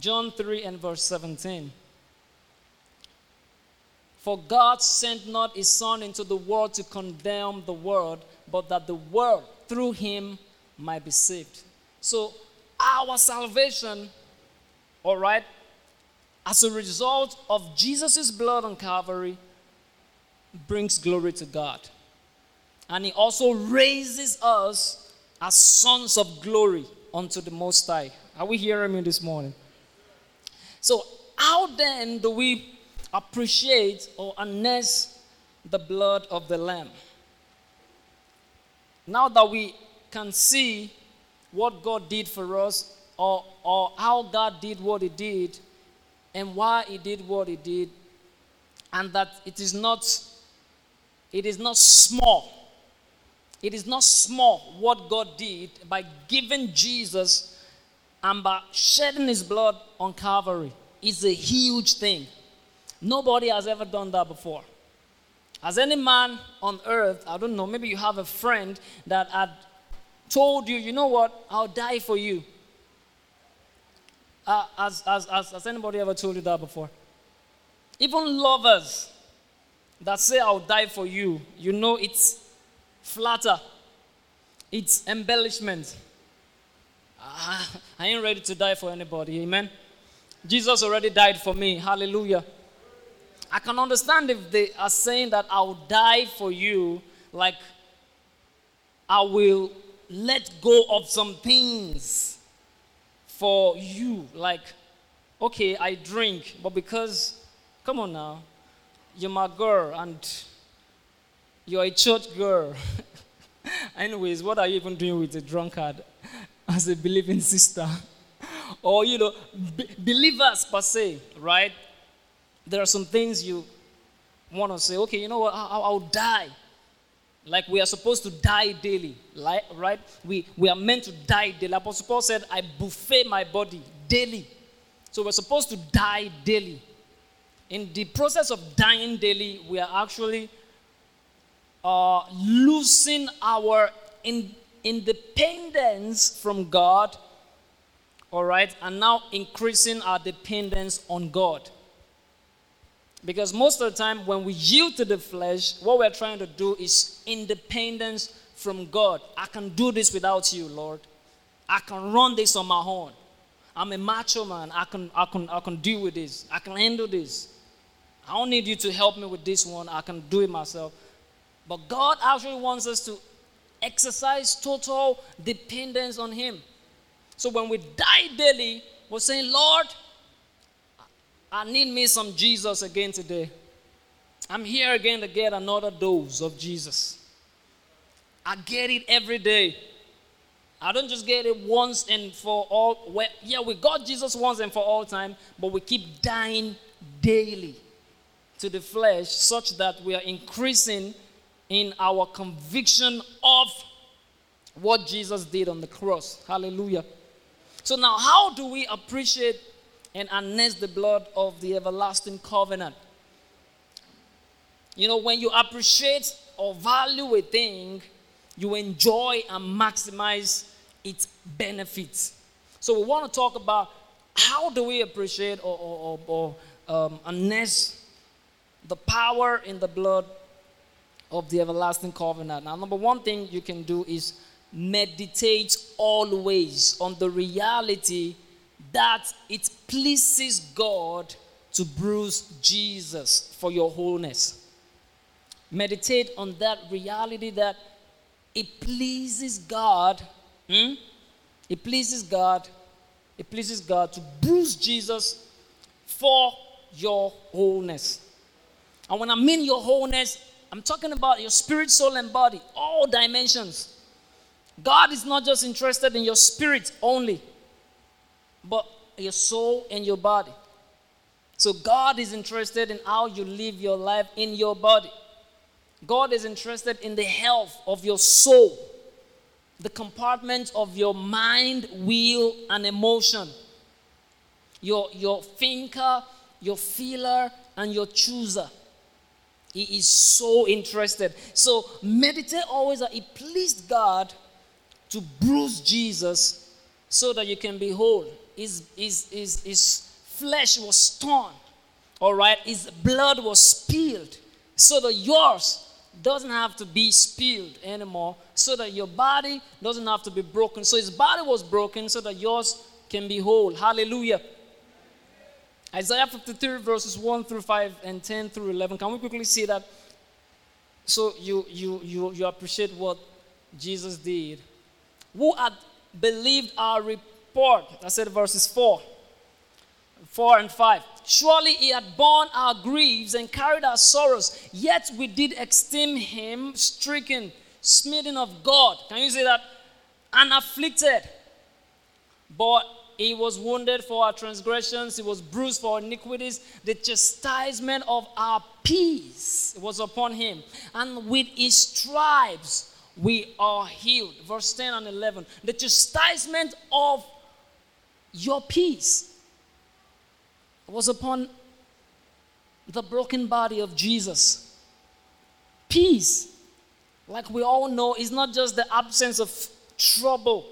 John 3 and verse 17. For God sent not his Son into the world to condemn the world, but that the world through him might be saved. So, our salvation, all right, as a result of Jesus' blood on Calvary, brings glory to God. And he also raises us as sons of glory unto the Most High. Are we hearing me this morning? So, how then do we appreciate or harness the blood of the Lamb? Now that we can see what God did for us, or, or how God did what He did, and why He did what He did, and that it is not, it is not small it is not small what God did by giving Jesus and by shedding his blood on Calvary. It's a huge thing. Nobody has ever done that before. Has any man on earth, I don't know, maybe you have a friend that had told you, you know what, I'll die for you. Uh, has, has, anybody ever told you that before? Even lovers that say, I'll die for you, you know it's flatter, it's embellishment. Ah, I ain't ready to die for anybody. Amen. Jesus already died for me. Hallelujah. I can understand if they are saying that I'll die for you, like I will let go of some things for you. Like, okay, I drink, but because, come on now, you're my girl and you're a church girl. Anyways, what are you even doing with a drunkard as a believing sister? or, you know, b- believers per se, right? There are some things you want to say, okay, you know what, I'll, I'll die. Like we are supposed to die daily, right? We, we are meant to die daily. Apostle Paul said, I buffet my body daily. So we're supposed to die daily. In the process of dying daily, we are actually uh, losing our in, independence from God, all right, and now increasing our dependence on God. Because most of the time, when we yield to the flesh, what we're trying to do is independence from God. I can do this without you, Lord. I can run this on my own. I'm a macho man. I can, I can, I can deal with this. I can handle this. I don't need you to help me with this one. I can do it myself. But God actually wants us to exercise total dependence on Him. So when we die daily, we're saying, Lord, I need me some Jesus again today. I'm here again to get another dose of Jesus. I get it every day. I don't just get it once and for all. Well, yeah, we got Jesus once and for all time, but we keep dying daily to the flesh such that we are increasing in our conviction of what Jesus did on the cross. Hallelujah. So, now how do we appreciate and harness the blood of the everlasting covenant? You know, when you appreciate or value a thing, you enjoy and maximize its benefits. So, we want to talk about how do we appreciate or, or, or, or um, harness the power in the blood of the everlasting covenant. Now, number one thing you can do is meditate always on the reality that it pleases God to bruise Jesus for your wholeness. Meditate on that reality that it pleases God. Hmm? It pleases God. It pleases God to bruise Jesus for your wholeness. And when I mean your wholeness, I'm talking about your spirit, soul, and body, all dimensions. God is not just interested in your spirit only, but your soul and your body. So God is interested in how you live your life in your body. God is interested in the health of your soul, the compartment of your mind, will, and emotion. Your, your thinker, your feeler, and your chooser. He is so interested. So meditate always that it pleased God to bruise Jesus so that you can be whole. His, his, his, his flesh was torn, all right? His blood was spilled so that yours doesn't have to be spilled anymore, so that your body doesn't have to be broken. So his body was broken so that yours can be whole. Hallelujah. Isaiah 53, verses 1 through 5 and 10 through 11. Can we quickly see that? So you, you, you, you appreciate what Jesus did. Who had believed our report? I said verses 4. 4 and 5. Surely he had borne our griefs and carried our sorrows, yet we did esteem him stricken, smitten of God. Can you say that? And afflicted. But he was wounded for our transgressions, he was bruised for our iniquities. The chastisement of our peace was upon him. And with his stripes we are healed. Verse 10 and 11. The chastisement of your peace was upon the broken body of Jesus. Peace, like we all know, is not just the absence of trouble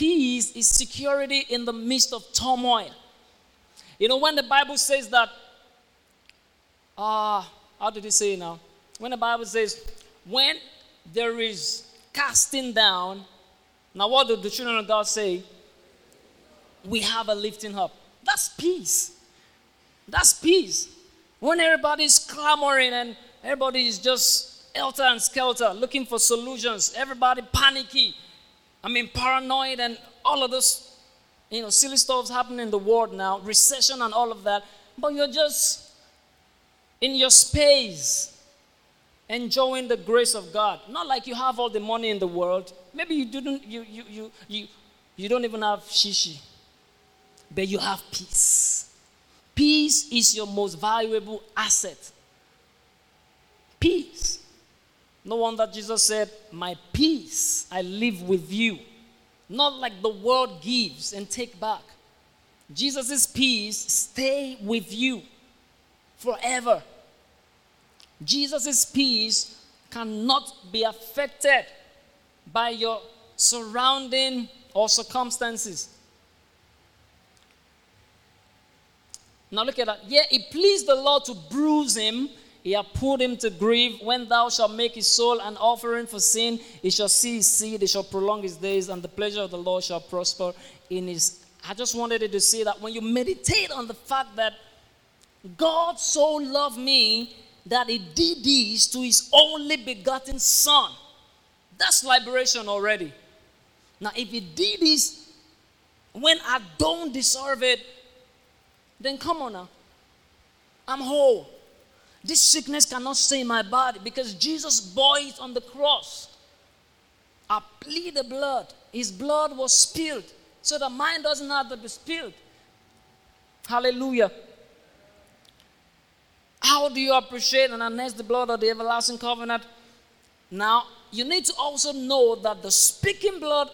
Peace is security in the midst of turmoil. You know, when the Bible says that, uh, how did it say now? When the Bible says, when there is casting down, now what do the children of God say? We have a lifting up. That's peace. That's peace. When everybody's clamoring and everybody is just elter and skelter looking for solutions, everybody panicky, I mean, paranoid and all of this, you know, silly stuff's happening in the world now, recession and all of that. But you're just in your space, enjoying the grace of God. Not like you have all the money in the world. Maybe you didn't, you, you, you, you, you don't even have shishi, but you have peace. Peace is your most valuable asset. Peace. No wonder Jesus said, My peace I live with you. Not like the world gives and take back. Jesus' peace stay with you forever. Jesus' peace cannot be affected by your surrounding or circumstances. Now look at that. Yeah, it pleased the Lord to bruise him he hath put him to grief. When thou shalt make his soul an offering for sin, he shall see his seed, he shall prolong his days, and the pleasure of the Lord shall prosper in his. I just wanted you to see that when you meditate on the fact that God so loved me that he did this to his only begotten son, that's liberation already. Now, if he did this when I don't deserve it, then come on now. I'm whole. This sickness cannot stay in my body because Jesus bore it on the cross. I plead the blood. His blood was spilled so that mine doesn't have to be spilled. Hallelujah. How do you appreciate and harness the blood of the everlasting covenant? Now, you need to also know that the speaking blood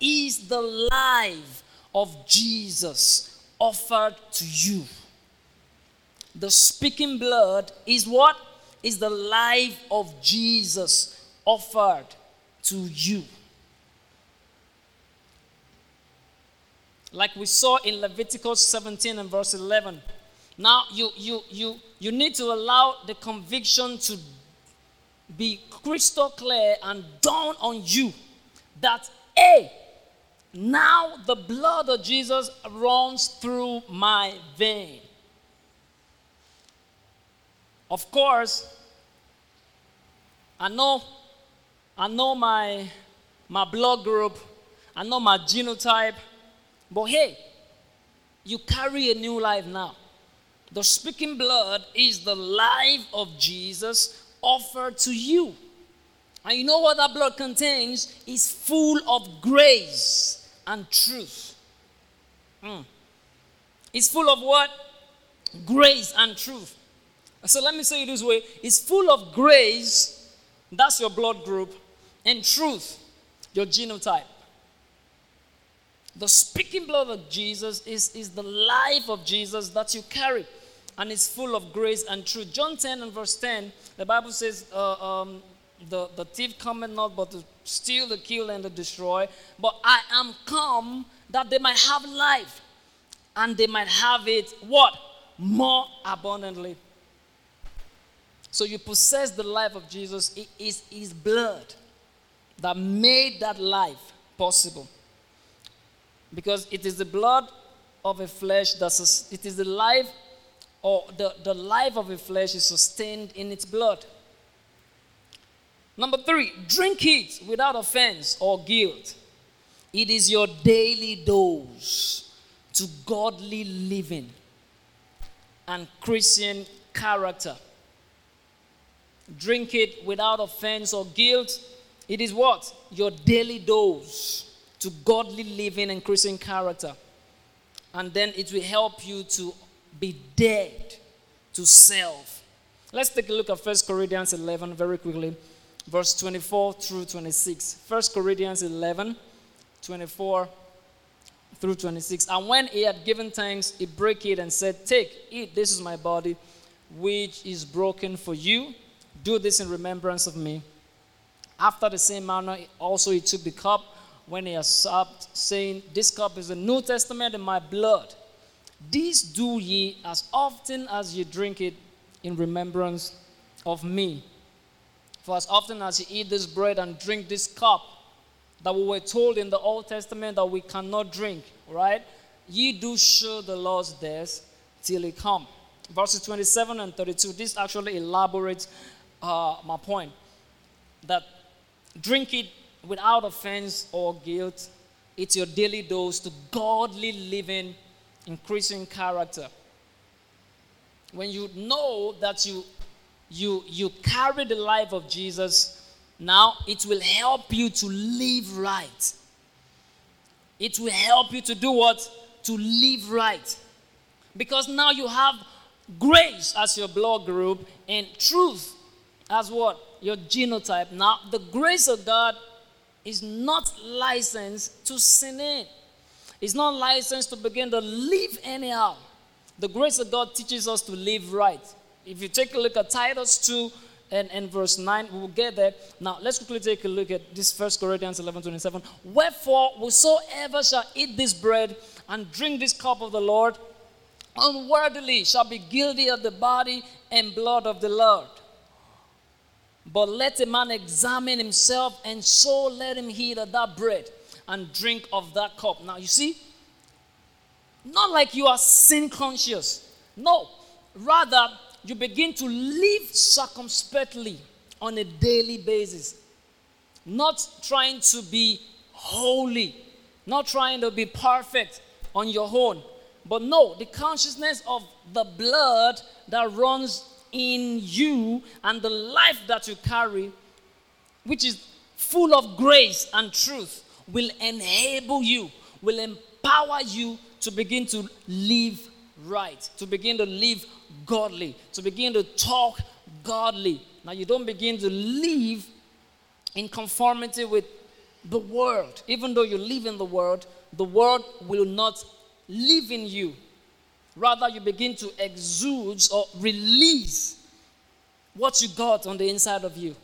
is the life of Jesus offered to you. The speaking blood is what? Is the life of Jesus offered to you. Like we saw in Leviticus 17 and verse 11. Now you you you you need to allow the conviction to be crystal clear and dawn on you that a now the blood of Jesus runs through my vein. Of course, I know, I know my, my blood group, I know my genotype, but hey, you carry a new life now. The speaking blood is the life of Jesus offered to you. And you know what that blood contains? It's full of grace and truth. Mm. It's full of what? Grace and truth. So let me say it this way it's full of grace, that's your blood group, and truth, your genotype. The speaking blood of Jesus is, is the life of Jesus that you carry, and it's full of grace and truth. John 10 and verse 10, the Bible says, uh, um, the, the thief cometh not but to steal, to kill, and to destroy. But I am come that they might have life, and they might have it what? More abundantly. So you possess the life of Jesus. It is his blood that made that life possible. Because it is the blood of a flesh that it is the life or the, the life of a flesh is sustained in its blood. Number three, drink it without offense or guilt. It is your daily dose to godly living and Christian character. Drink it without offense or guilt. It is what? Your daily dose to godly living and Christian character. And then it will help you to be dead to self. Let's take a look at 1 Corinthians 11 very quickly, verse 24 through 26. 1 Corinthians 11, 24 through 26. And when he had given thanks, he broke it and said, Take, eat, this is my body, which is broken for you. Do this in remembrance of me. After the same manner, also he took the cup when he had supped, saying, This cup is the New Testament in my blood. This do ye as often as ye drink it in remembrance of me. For as often as ye eat this bread and drink this cup, that we were told in the Old Testament that we cannot drink, right? Ye do show the Lord's death till he come. Verses 27 and 32, this actually elaborates uh, my point that drink it without offense or guilt. It's your daily dose to godly living, increasing character. When you know that you you you carry the life of Jesus, now it will help you to live right. It will help you to do what? To live right. Because now you have grace as your blood group and truth as what? Your genotype. Now, the grace of God is not licensed to sin in. It's not licensed to begin to live anyhow. The grace of God teaches us to live right. If you take a look at Titus 2 and, and verse 9, we will get there. Now, let's quickly take a look at this First Corinthians 11 27. Wherefore, whosoever shall eat this bread and drink this cup of the Lord unworthily shall be guilty of the body and blood of the Lord. But let a man examine himself, and so let him eat of that bread and drink of that cup. Now, you see, not like you are sin conscious. No, rather, you begin to live circumspectly on a daily basis. Not trying to be holy, not trying to be perfect on your own. But no, the consciousness of the blood that runs in you and the life that you carry, which is full of grace and truth, will enable you, will empower you to begin to live right, to begin to live godly, to begin to talk godly. Now, you don't begin to live in conformity with the world. Even though you live in the world, the world will not live in you. Rather, you begin to exude or release what you got on the inside of you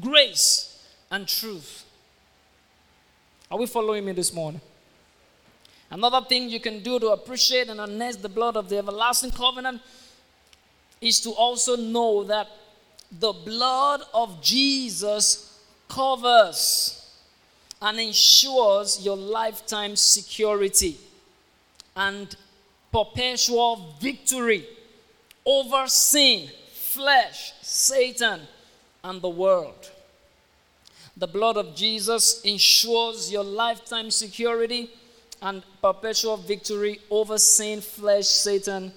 grace and truth. Are we following me this morning? Another thing you can do to appreciate and harness the blood of the everlasting covenant is to also know that the blood of Jesus covers and ensures your lifetime security and perpetual victory over sin, flesh, Satan, and the world. The blood of Jesus ensures your lifetime security and perpetual victory over sin, flesh, Satan,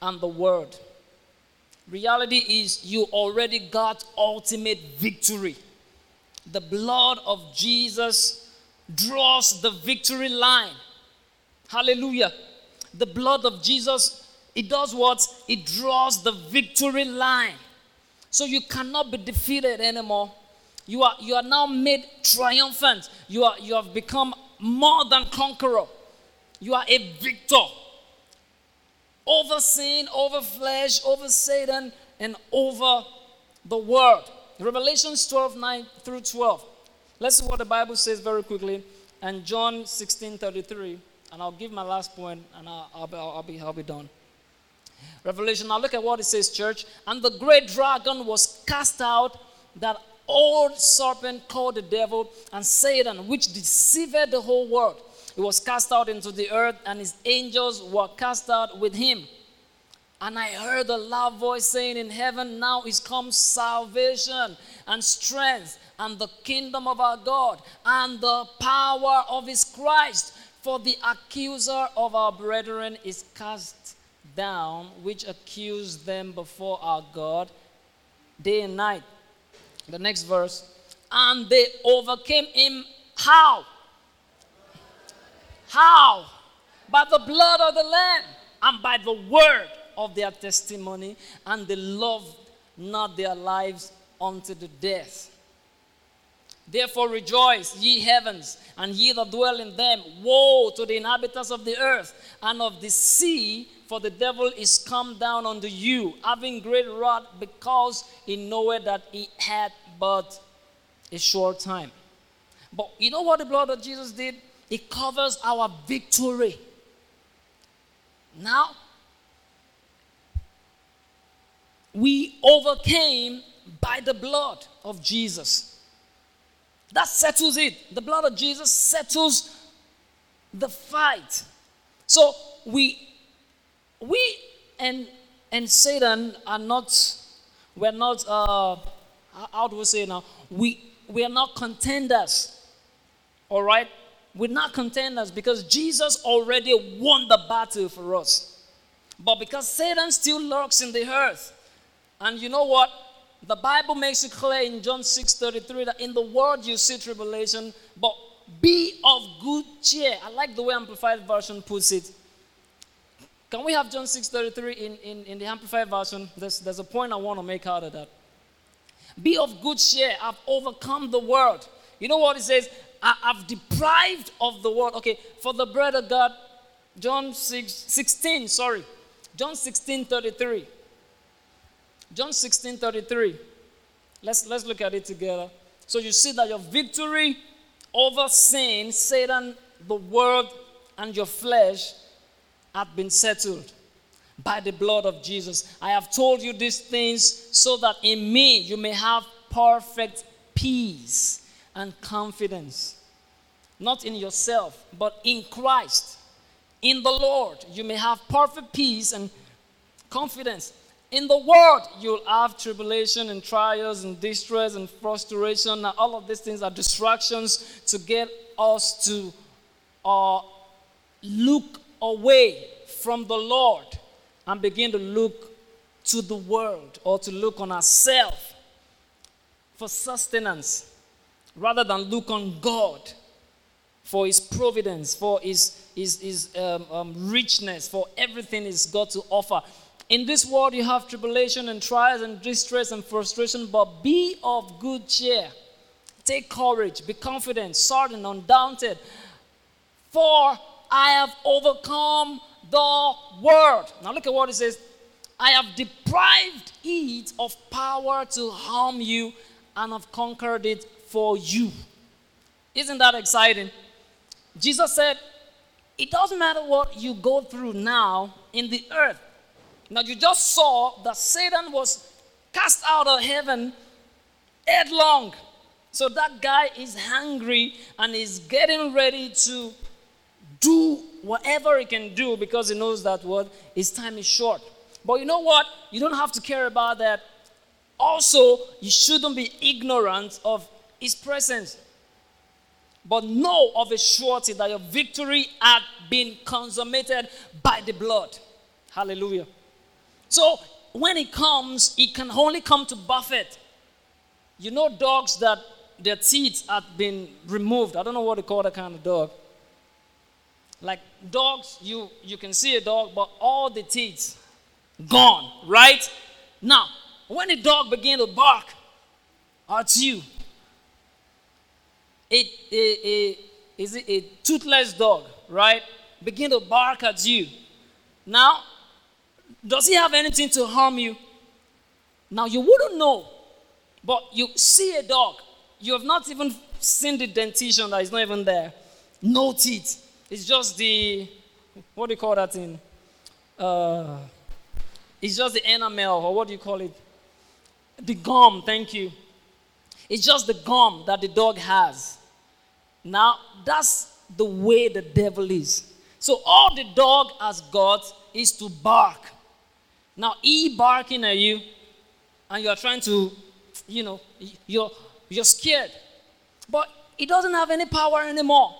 and the world. Reality is, you already got ultimate victory. The blood of Jesus draws the victory line. Hallelujah. The blood of Jesus it does what? It draws the victory line. So you cannot be defeated anymore. You are, you are now made triumphant. You, are, you have become more than conqueror. You are a victor over sin, over flesh, over Satan, and over the world. Revelations 12 9 through 12. Let's see what the Bible says very quickly. And John 16 33. And I'll give my last point and I'll, I'll, I'll, be, I'll be done. Revelation, now look at what it says, church. And the great dragon was cast out, that old serpent called the devil and Satan, which deceived the whole world. He was cast out into the earth, and his angels were cast out with him. And I heard a loud voice saying in heaven, Now is come salvation and strength and the kingdom of our God and the power of his Christ. For the accuser of our brethren is cast down, which accused them before our God day and night. The next verse. And they overcame him. How? How? By the blood of the Lamb and by the word of their testimony, and they loved not their lives unto the death. Therefore rejoice, ye heavens, and ye that dwell in them. Woe to the inhabitants of the earth and of the sea, for the devil is come down unto you, having great wrath, because he knoweth that he had but a short time. But you know what the blood of Jesus did? It covers our victory. Now, we overcame by the blood of Jesus. That settles it. The blood of Jesus settles the fight. So we we and and Satan are not we're not uh how do we say now? We we are not contenders. All right? We're not contenders because Jesus already won the battle for us. But because Satan still lurks in the earth, and you know what? The Bible makes it clear in John 6 33 that in the world you see tribulation, but be of good cheer. I like the way Amplified Version puts it. Can we have John 6 33 in, in, in the Amplified Version? There's, there's a point I want to make out of that. Be of good cheer. I've overcome the world. You know what it says? I, have deprived of the world. Okay, for the bread of God, John 6, 16, sorry. John 16 33. John 16 33. Let's, let's look at it together. So you see that your victory over sin, Satan, the world, and your flesh have been settled by the blood of Jesus. I have told you these things so that in me you may have perfect peace and confidence. Not in yourself, but in Christ. In the Lord, you may have perfect peace and confidence. In the world, you'll have tribulation and trials and distress and frustration. And all of these things are distractions to get us to uh, look away from the Lord and begin to look to the world or to look on ourselves for sustenance rather than look on God for His providence, for His, his, his um, um, richness, for everything He's got to offer. In this world, you have tribulation and trials and distress and frustration, but be of good cheer. Take courage, be confident, certain, undaunted. For I have overcome the world. Now, look at what it says I have deprived it of power to harm you and have conquered it for you. Isn't that exciting? Jesus said, It doesn't matter what you go through now in the earth, now, you just saw that Satan was cast out of heaven headlong. So that guy is hungry and is getting ready to do whatever he can do because he knows that what his time is short. But you know what? You don't have to care about that. Also, you shouldn't be ignorant of his presence. But know of a surety that your victory had been consummated by the blood. Hallelujah. So when it comes, it can only come to buffet. You know, dogs that their teeth have been removed. I don't know what they call that kind of dog. Like dogs, you, you can see a dog, but all the teeth gone, right? Now, when a dog begin to bark at you, a, a, it a toothless dog, right? Begin to bark at you. Now, does he have anything to harm you? Now, you wouldn't know, but you see a dog. You have not even seen the dentition that is not even there. No teeth. It's just the, what do you call that thing? Uh, it's just the enamel, or what do you call it? The gum, thank you. It's just the gum that the dog has. Now, that's the way the devil is. So, all the dog has got is to bark. Now, he barking at you, and you're trying to, you know, you're, you're scared. But he doesn't have any power anymore.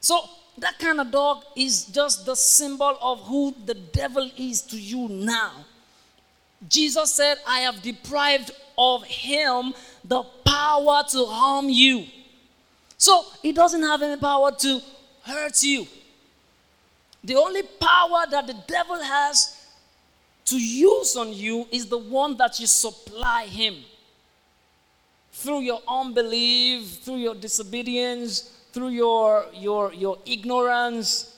So, that kind of dog is just the symbol of who the devil is to you now. Jesus said, I have deprived of him the power to harm you. So he doesn't have any power to hurt you. The only power that the devil has to use on you is the one that you supply him. Through your unbelief, through your disobedience, through your, your, your ignorance.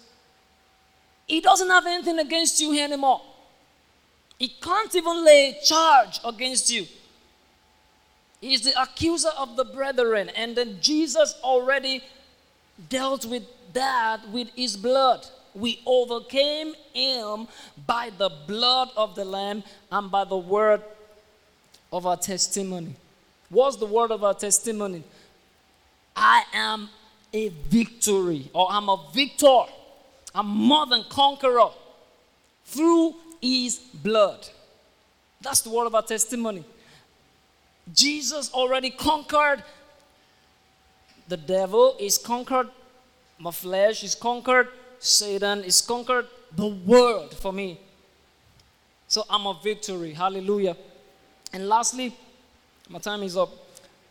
He doesn't have anything against you anymore. He can't even lay charge against you. He's the accuser of the brethren. And then Jesus already dealt with that with his blood. We overcame him by the blood of the Lamb and by the word of our testimony. What's the word of our testimony? I am a victory, or I'm a victor. I'm more than conqueror through his blood. That's the word of our testimony. Jesus already conquered the devil, is conquered my flesh, is conquered Satan, is conquered the world for me. So I'm a victory. Hallelujah. And lastly, my time is up.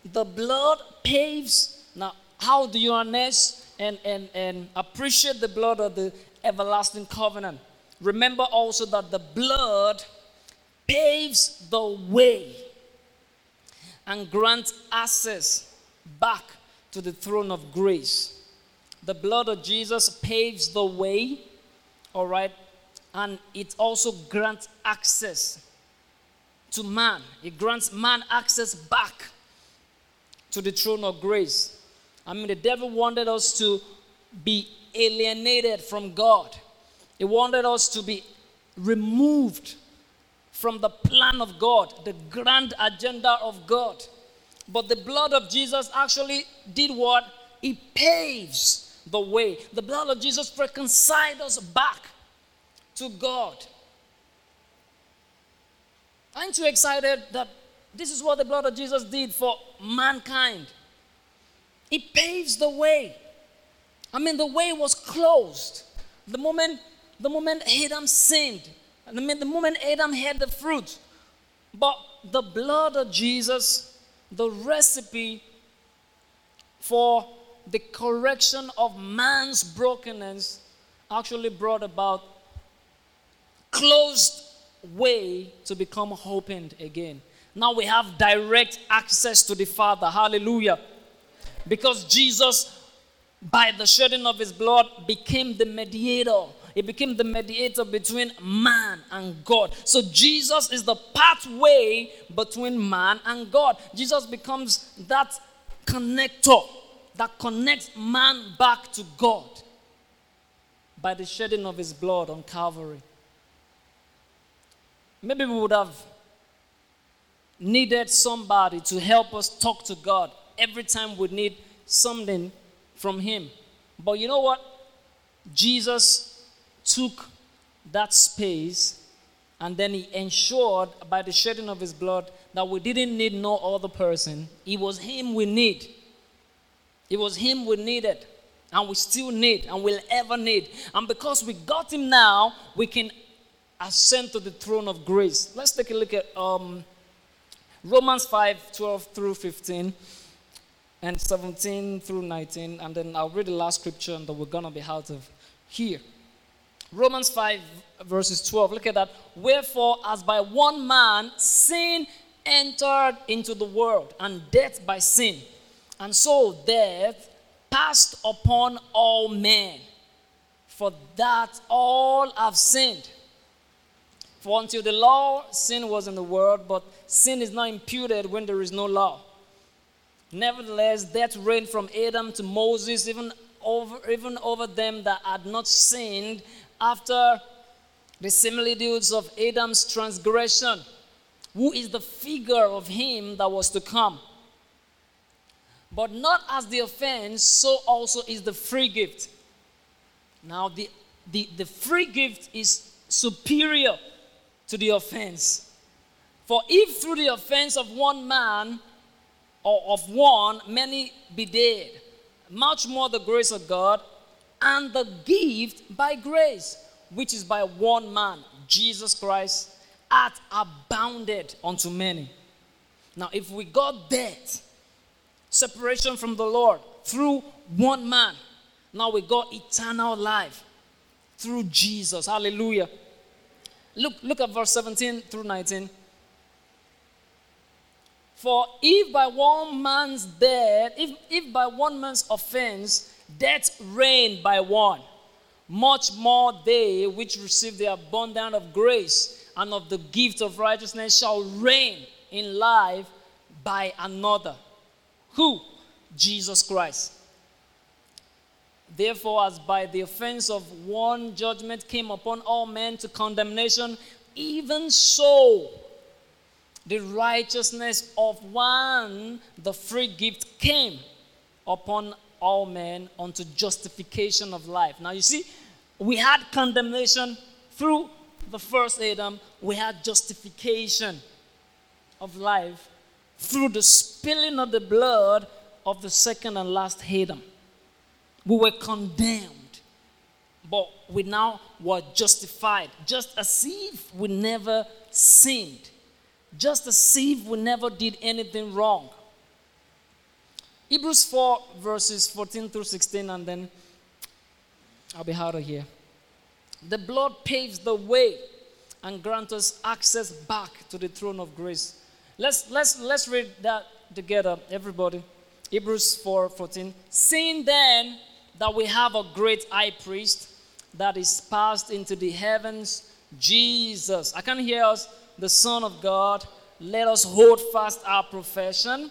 The blood paves. Now, how do you harness and, and, and appreciate the blood of the everlasting covenant? Remember also that the blood paves the way and grant access back to the throne of grace. The blood of Jesus paves the way, all right, and it also grants access to man. It grants man access back to the throne of grace. I mean, the devil wanted us to be alienated from God, he wanted us to be removed from the plan of God, the grand agenda of God. But the blood of Jesus actually did what? It paves the way. The blood of Jesus reconciled us back to God. Aren't you excited that this is what the blood of Jesus did for mankind? It paves the way. I mean, the way was closed. The moment, the moment Adam sinned, The moment Adam had the fruit. But the blood of Jesus, the recipe for the correction of man's brokenness, actually brought about closed way to become opened again. Now we have direct access to the Father. Hallelujah. Because Jesus, by the shedding of his blood, became the mediator. He became the mediator between man and God. So Jesus is the pathway between man and God. Jesus becomes that connector that connects man back to God by the shedding of his blood on Calvary. Maybe we would have needed somebody to help us talk to God every time we need something from Him. But you know what? Jesus took that space and then He ensured by the shedding of His blood that we didn't need no other person. It was Him we need. It was Him we needed. And we still need and will ever need. And because we got Him now, we can ascend to the throne of grace. Let's take a look at um, Romans 5 12 through 15 and 17 through 19, and then I'll read the last scripture and then we're going to be out of here. Romans 5, verses 12. Look at that. Wherefore, as by one man sin entered into the world, and death by sin, and so death passed upon all men, for that all have sinned. For until the law, sin was in the world, but sin is not imputed when there is no law. Nevertheless, death reigned from Adam to Moses, even over, even over them that had not sinned, after the similitudes of Adam's transgression, who is the figure of him that was to come. But not as the offense, so also is the free gift. Now, the, the, the free gift is superior to the offense. For if through the offense of one man or of one many be dead, much more the grace of God and the gift by grace, which is by one man, Jesus Christ, hath abounded unto many. Now, if we got death, separation from the Lord through one man, now we got eternal life through Jesus. Hallelujah. Look, look at verse 17 through 19. For if by one man's death, if, if by one man's offense, death reigned by one, much more they which receive the abundance of grace and of the gift of righteousness shall reign in life by another. Who? Jesus Christ. Therefore, as by the offense of one judgment came upon all men to condemnation, even so the righteousness of one, the free gift, came upon all men unto justification of life. Now, you see, we had condemnation through the first Adam, we had justification of life through the spilling of the blood of the second and last Adam. We were condemned, but we now were justified, just as if we never sinned, just as if we never did anything wrong. Hebrews 4, verses 14 through 16, and then I'll be out of here. The blood paves the way and grants us access back to the throne of grace. Let's, let's, let's read that together, everybody. Hebrews 4 14. Seeing then that we have a great high priest that is passed into the heavens, Jesus. I can hear us, the Son of God. Let us hold fast our profession.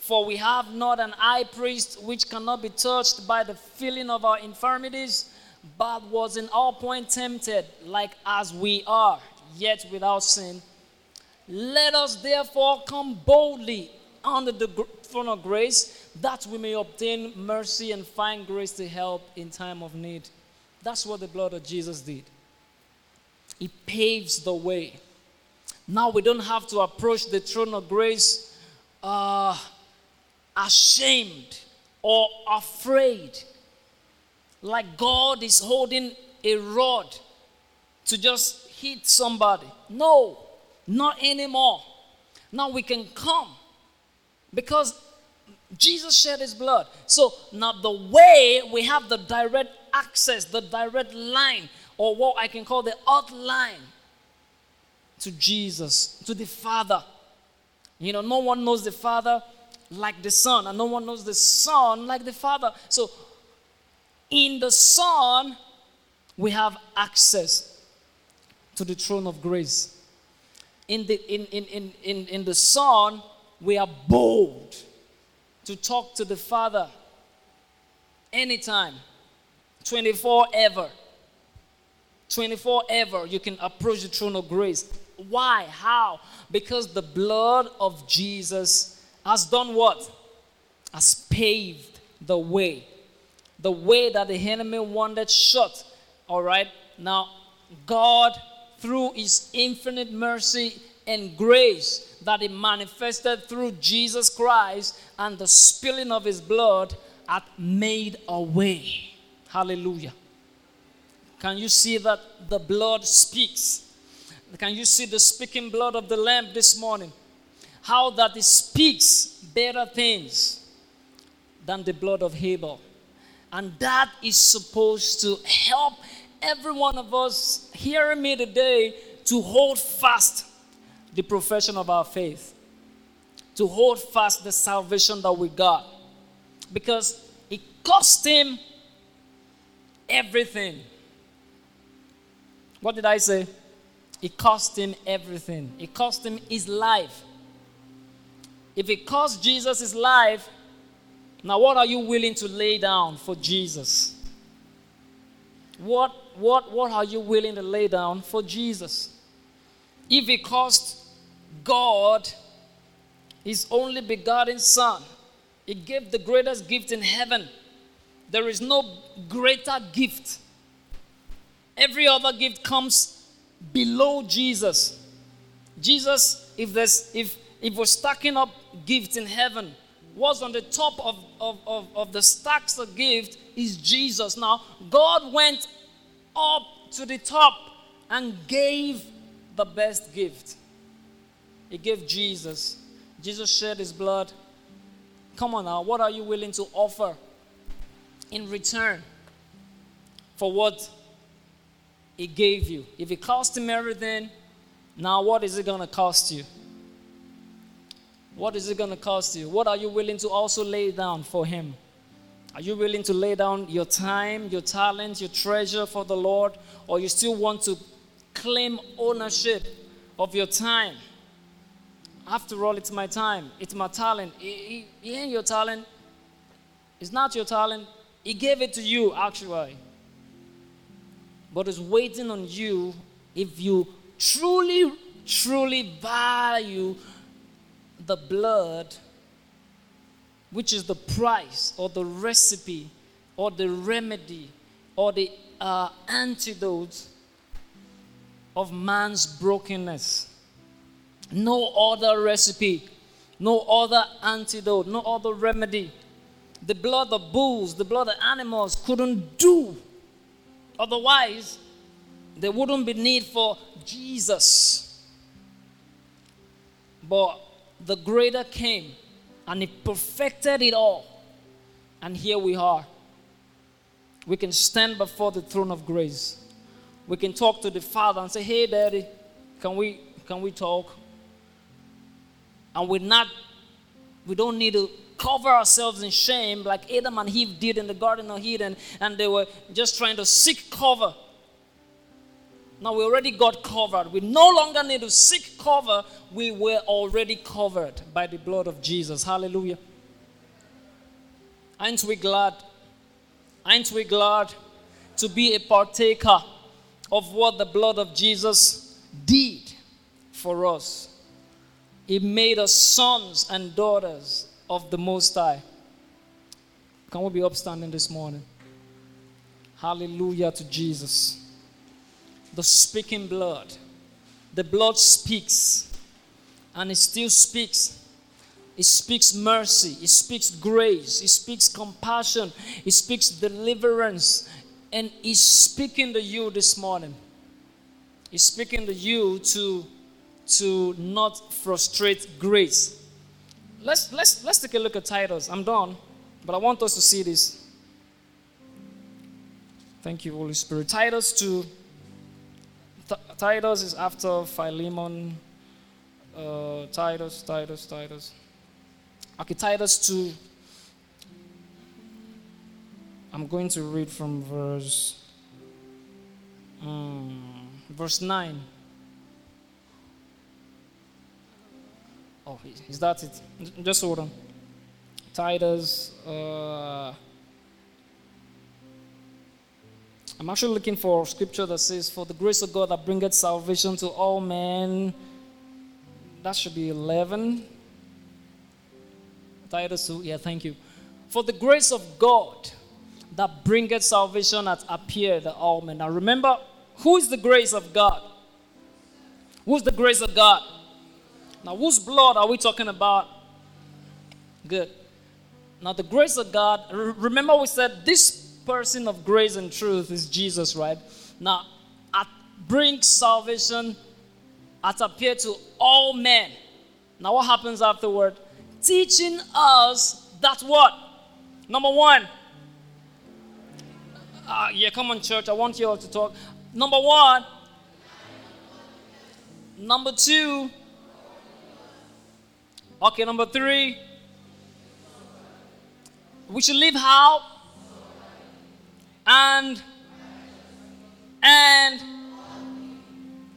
For we have not an high priest which cannot be touched by the feeling of our infirmities, but was in all points tempted, like as we are, yet without sin. Let us therefore come boldly under the throne of grace, that we may obtain mercy and find grace to help in time of need. That's what the blood of Jesus did. It paves the way. Now we don't have to approach the throne of grace uh, ashamed or afraid. Like God is holding a rod to just hit somebody. No, not anymore. Now we can come because Jesus shed his blood. So now the way we have the direct access, the direct line, or what I can call the outline to Jesus, to the Father. You know, no one knows the Father like the Son, and no one knows the Son like the Father. So in the Son, we have access to the throne of grace. In the, in, in, in, in, in the Son, we are bold to talk to the Father anytime, 24 ever. 24 ever, you can approach the throne of grace. Why? How? Because the blood of Jesus has done what? Has paved the way. The way that the enemy wanted shut. All right? Now, God, through his infinite mercy and grace that he manifested through Jesus Christ and the spilling of his blood, hath made a way. Hallelujah. Can you see that the blood speaks? Can you see the speaking blood of the Lamb this morning? How that it speaks better things than the blood of Abel. And that is supposed to help every one of us hearing me today to hold fast the profession of our faith, to hold fast the salvation that we got. Because it cost him everything. What did I say? It cost him everything. It cost him his life. If it cost Jesus his life, now what are you willing to lay down for Jesus? What, what, what are you willing to lay down for Jesus? If it cost God his only begotten Son, he gave the greatest gift in heaven. There is no greater gift. Every other gift comes below Jesus. Jesus, if there's if if we're stacking up gifts in heaven, what's on the top of, of, of, of the stacks of gift is Jesus. Now, God went up to the top and gave the best gift. He gave Jesus. Jesus shed his blood. Come on now, what are you willing to offer in return for what he gave you? If it cost him everything, now what is it going to cost you? What is it going to cost you? What are you willing to also lay down for him? Are you willing to lay down your time, your talent, your treasure for the Lord? Or you still want to claim ownership of your time? After all, it's my time, it's my talent. It, ain't your talent, it's not your talent. He gave it to you, actually. But it's waiting on you if you truly, truly value the blood which is the price or the recipe or the remedy or the uh, antidote of man's brokenness. No other recipe, no other antidote, no other remedy. The blood of bulls, the blood of animals couldn't do. Otherwise, there wouldn't be need for Jesus. But the greater came and He perfected it all. And here we are. We can stand before the throne of grace. We can talk to the Father and say, Hey, Daddy, can we, can we talk? And we're not, we don't need to cover ourselves in shame like Adam and Eve did in the Garden of Eden, and they were just trying to seek cover. Now we already got covered. We no longer need to seek cover. We were already covered by the blood of Jesus. Hallelujah. Aren't we glad? Aren't we glad to be a partaker of what the blood of Jesus did for us? It made us sons and daughters of the Most High. Can we be upstanding this morning? Hallelujah to Jesus the speaking blood. The blood speaks, and it still speaks. It speaks mercy, it speaks grace, it speaks compassion, it speaks deliverance, and it's speaking to you this morning. It's speaking to you to, to not frustrate grace. Let's, let's, let's take a look at Titus. I'm done, but I want us to see this. Thank you, Holy Spirit. Titus 2 Titus is after Philemon. Uh, Titus, Titus, Titus. Okay, Titus 2. I'm going to read from verse um, verse 9. Oh, is that it? Just hold on. Titus. Uh, I'm actually looking for scripture that says, For the grace of God that bringeth salvation to all men. That should be 11. Titus 2, yeah, thank you. For the grace of God that bringeth salvation hath appeared to all men. Now remember, who is the grace of God? Who's the grace of God? Now, whose blood are we talking about? Good. Now, the grace of God, remember we said this person of grace and truth is Jesus, right? Now, at, brings salvation at appear to all men. Now, what happens afterward? Teaching us that what? Number one, Ah, yeah, come on, church. I want you all to talk. Number one. Number two. Okay, number three. We should live how? And and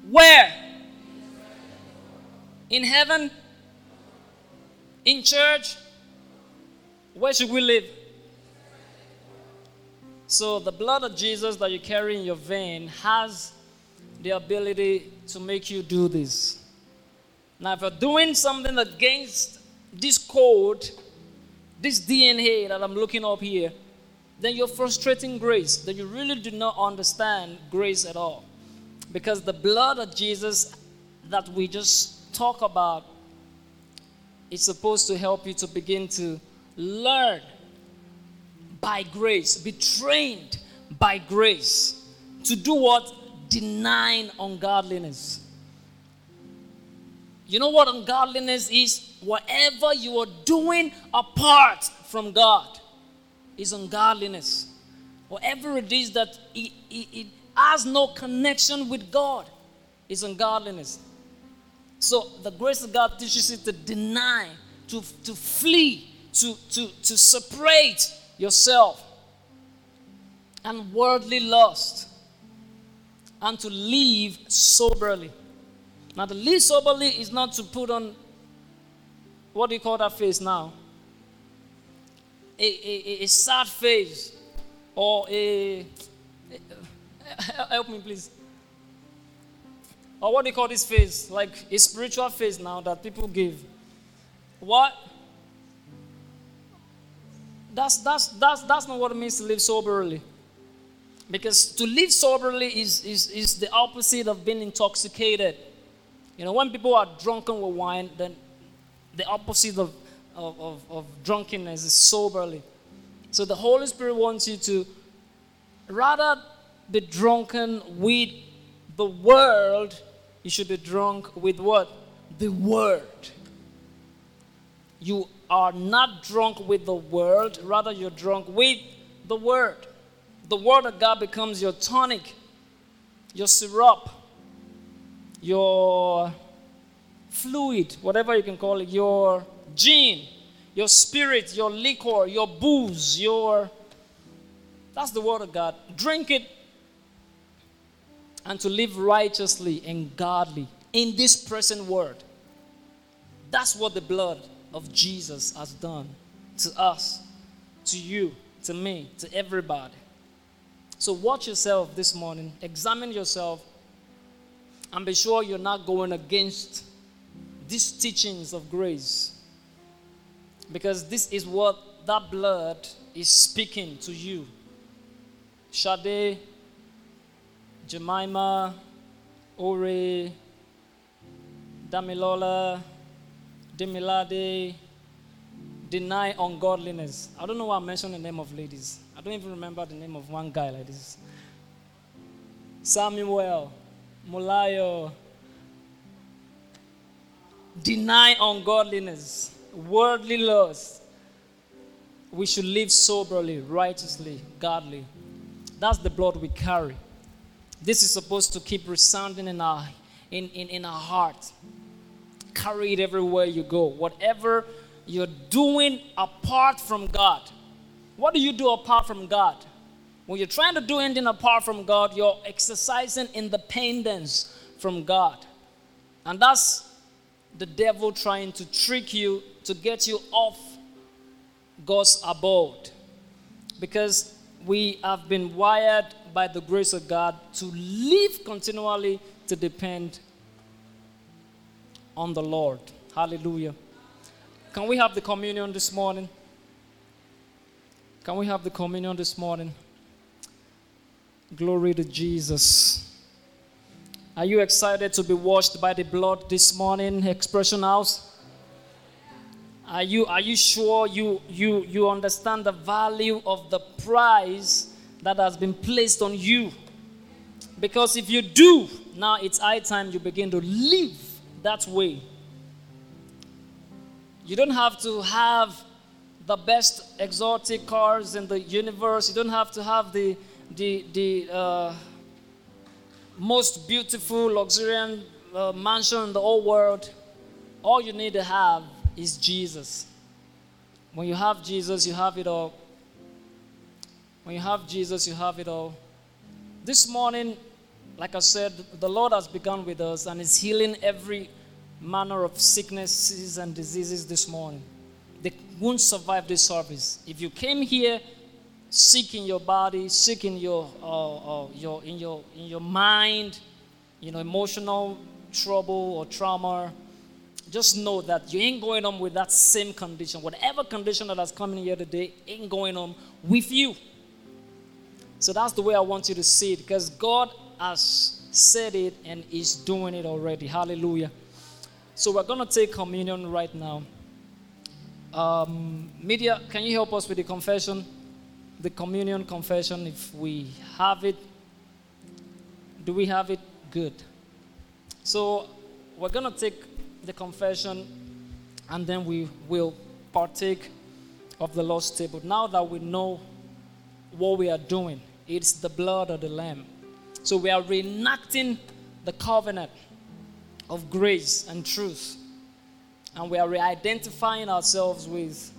where? In heaven? In church? Where should we live? So, the blood of Jesus that you carry in your vein has the ability to make you do this. Now, if you're doing something against this code, this DNA that I'm looking up here, then you're frustrating grace. Then you really do not understand grace at all. Because the blood of Jesus that we just talk about is supposed to help you to begin to learn by grace, be trained by grace to do what? Denying ungodliness. You know what ungodliness is? Whatever you are doing apart from God is ungodliness. Whatever it is that it, it, it has no connection with God is ungodliness. So the grace of God teaches you to deny, to, to flee, to, to, to separate yourself and worldly lust and to live soberly. Now, to live soberly is not to put on what do you call that face now? A, a, a sad face or a, a help me please. Or what do you call this face? Like a spiritual face now that people give. What that's that's that's that's not what it means to live soberly. Because to live soberly is is is the opposite of being intoxicated. You know when people are drunken with wine then the opposite of of, of, of drunkenness is soberly. So the holy spirit wants you to rather be drunken with the world you should be drunk with what? The word. You are not drunk with the world, rather, you're drunk with the Word. The Word of God becomes your tonic, your syrup, your fluid, whatever you can call it, your gin, your spirit, your liquor, your booze, your. That's the Word of God. Drink it and to live righteously and godly in this present world. That's what the blood of Jesus has done to us, to you, to me, to everybody. So watch yourself this morning, examine yourself, and be sure you're not going against these teachings of grace. Because this is what that blood is speaking to you. Shade, Jemima, Ori, Damilola, Demilade, deny ungodliness. I don't know why I mentioned the name of ladies. I don't even remember the name of one guy like this. Samuel, Mulayo. Deny ungodliness, worldly lust. We should live soberly, righteously, godly. That's the blood we carry. This is supposed to keep resounding in our, in, in, in our heart carry it everywhere you go. Whatever you're doing apart from God. What do you do apart from God? When you're trying to do anything apart from God, you're exercising independence from God. And that's the devil trying to trick you to get you off God's abode. Because we have been wired by the grace of God to live continually to depend on the Lord. Hallelujah. Can we have the communion this morning? Can we have the communion this morning? Glory to Jesus. Are you excited to be washed by the blood this morning, Expression House? Are you, are you sure you, you, you understand the value of the price that has been placed on you? Because if you do, now it's high time you begin to live that way. You don't have to have the best exotic cars in the universe. You don't have to have the the, the uh, most beautiful, luxuriant uh, mansion in the whole world. All you need to have is Jesus. When you have Jesus, you have it all. When you have Jesus, you have it all. This morning, like I said, the Lord has begun with us and is healing every manner of sicknesses and diseases this morning. They won't survive this service. If you came here sick in your body, sick in your, uh, uh, your, in your, in your mind, you know, emotional trouble or trauma, just know that you ain't going on with that same condition. Whatever condition that has come in here today ain't going on with you. So that's the way I want you to see it because God has said it and is doing it already. Hallelujah. So we're going to take communion right now. Um, media, can you help us with the confession? The communion confession, if we have it. Do we have it? Good. So we're going to take the confession and then we will partake of the Lord's table. Now that we know what we are doing, it's the blood of the Lamb. So we are reenacting the covenant of grace and truth. And we are re identifying ourselves with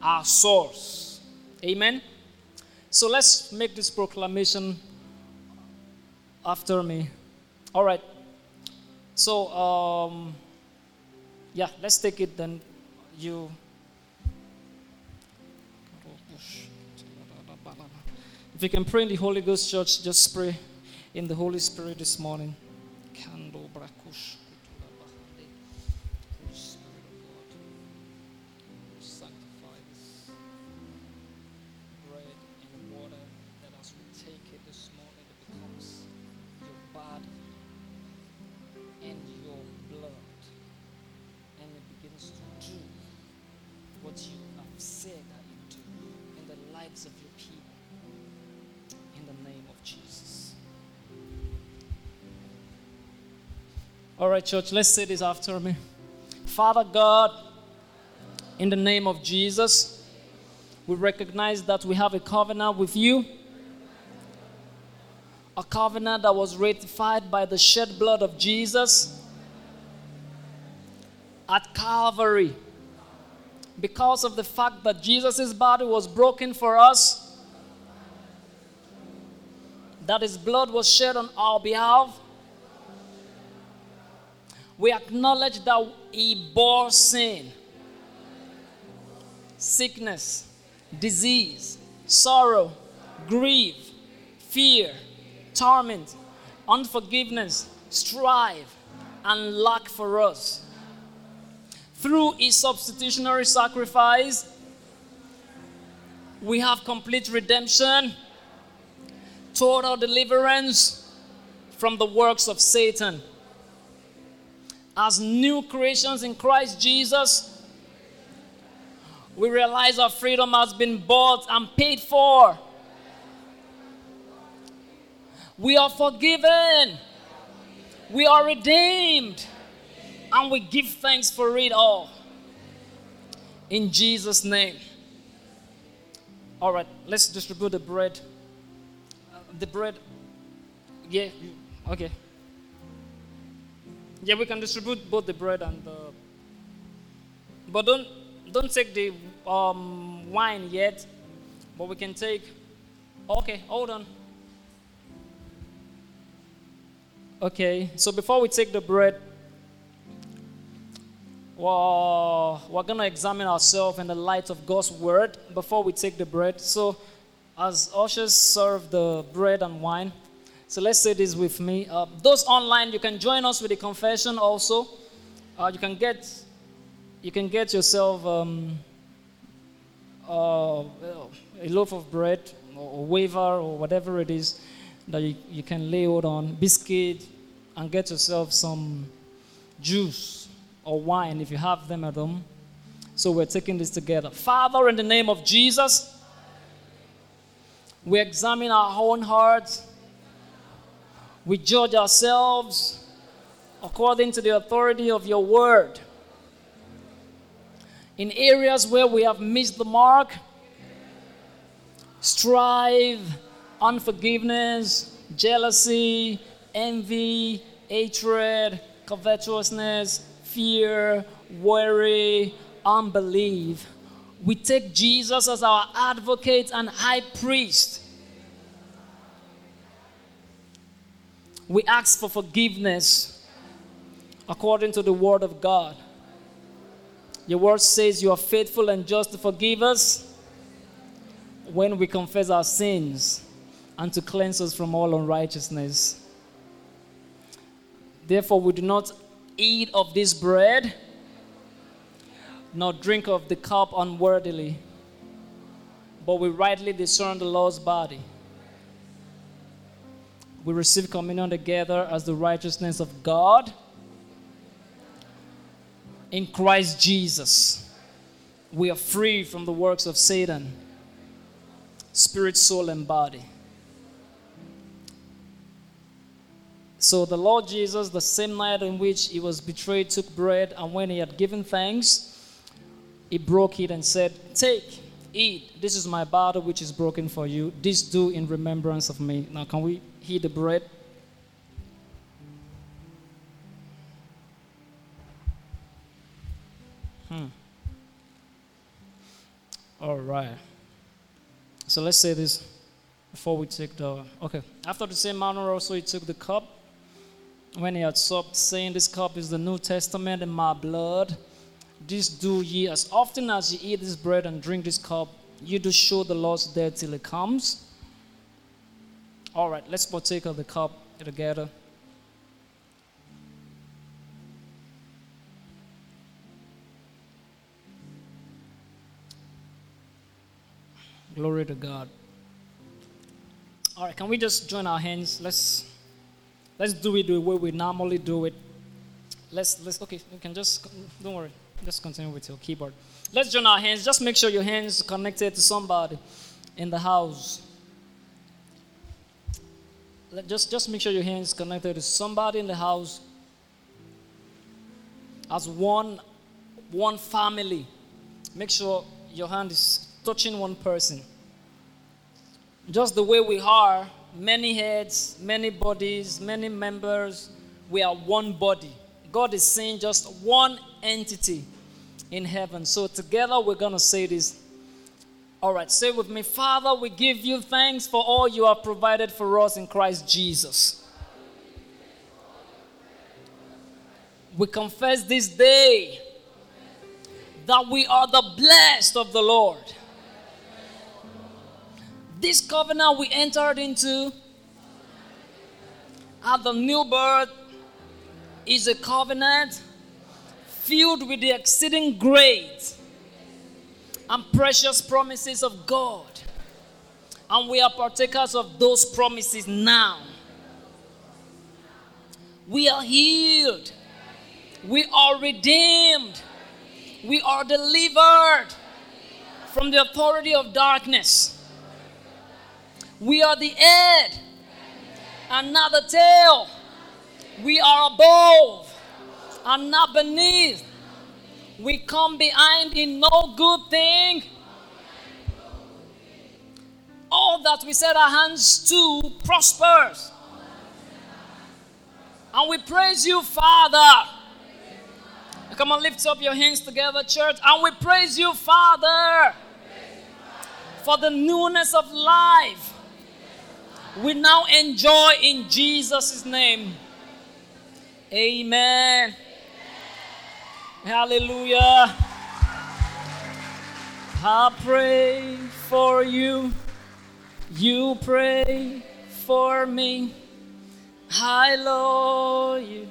our source. Amen? So let's make this proclamation after me. All right. So, um, yeah, let's take it then. You. If you can pray in the Holy Ghost Church, just pray in the Holy Spirit this morning. All right, church, let's say this after me. Father God, in the name of Jesus, we recognize that we have a covenant with you. A covenant that was ratified by the shed blood of Jesus at Calvary. Because of the fact that Jesus' body was broken for us, that his blood was shed on our behalf. We acknowledge that he bore sin, sickness, disease, sorrow, grief, fear, torment, unforgiveness, strife, and lack for us. Through his substitutionary sacrifice, we have complete redemption total deliverance from the works of Satan. As new creations in Christ Jesus, we realize our freedom has been bought and paid for. We are forgiven. We are redeemed. And we give thanks for it all. In Jesus' name. All right, let's distribute the bread the bread. Yeah, okay. Yeah, we can distribute both the bread and the. But don't don't take the um, wine yet. But we can take. Okay, hold on. Okay, so before we take the bread, well, we're gonna examine ourselves in the light of God's word before we take the bread. So as ushers serve the bread and wine. So let's say this with me. Uh, those online, you can join us with the confession also. Uh, you can get you can get yourself um, uh, a loaf of bread or wafer or whatever it is that you, you can lay hold on, biscuit, and get yourself some juice or wine if you have them at home. So we're taking this together. Father, in the name of Jesus, we examine our own hearts. We judge ourselves according to the authority of your word. In areas where we have missed the mark, strive unforgiveness, jealousy, envy, hatred, covetousness, fear, worry, unbelief. We take Jesus as our advocate and high priest. We ask for forgiveness according to the word of God. Your word says you are faithful and just to forgive us when we confess our sins and to cleanse us from all unrighteousness. Therefore, we do not eat of this bread nor drink of the cup unworthily, but we rightly discern the Lord's body. We receive communion together as the righteousness of God in Christ Jesus. We are free from the works of Satan, spirit, soul, and body. So the Lord Jesus, the same night in which he was betrayed, took bread, and when he had given thanks, he broke it and said, Take, eat. This is my body which is broken for you. This do in remembrance of me. Now, can we heat the bread? Hmm. All right. So let's say this before we take the. Okay. After the same manner, also he took the cup when he had supped, saying, This cup is the New Testament in my blood. This do ye as often as ye eat this bread and drink this cup, you do show the Lord's death till it comes. All right, let's partake of the cup together. Glory to God. All right, can we just join our hands? Let's let's do it the way we normally do it. Let's let's okay. You can just don't worry. Just continue with your keyboard. Let's join our hands. Just make sure your hands connected to somebody in the house. Just just make sure your hands connected to somebody in the house. As one one family. Make sure your hand is touching one person. Just the way we are, many heads, many bodies, many members, we are one body. God is saying just one entity in heaven. So together we're going to say this. All right, say with me, Father, we give you thanks for all you have provided for us in Christ Jesus. We confess this day that we are the blessed of the Lord. This covenant we entered into at the new birth is a covenant filled with the exceeding great and precious promises of God. And we are partakers of those promises now. We are healed. We are redeemed. We are delivered from the authority of darkness. We are the head and not the tail. We are above and not beneath. We come behind in no good thing. All that we set our hands to prospers. And we praise you, Father. Come on, lift up your hands together, church. And we praise you, Father, for the newness of life we now enjoy in Jesus' name. Amen. Hallelujah. I pray for you. You pray for me. I love you.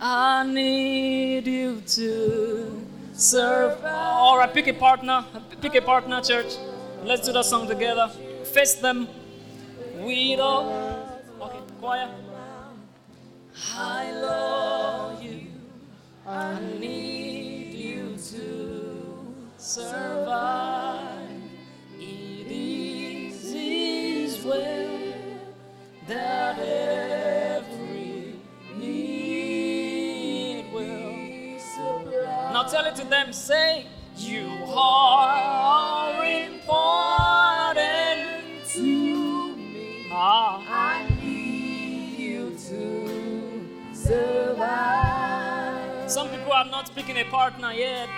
I need you to serve. All right, pick a partner. Pick a partner, church. Let's do that song together. Face them. We don't. Okay, choir. I love. I need you to survive. It is His will that every need will supply. Now tell it to them. Say, You are important a partner yet.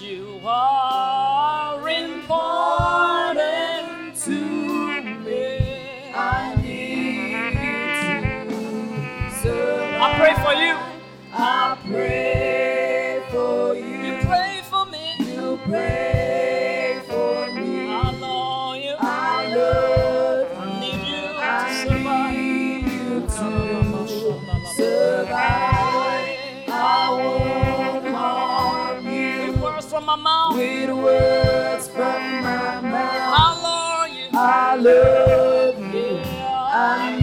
You are important to me. I need to survive. I pray for you. I pray with words from my mouth. I love you. I love you. Yeah. I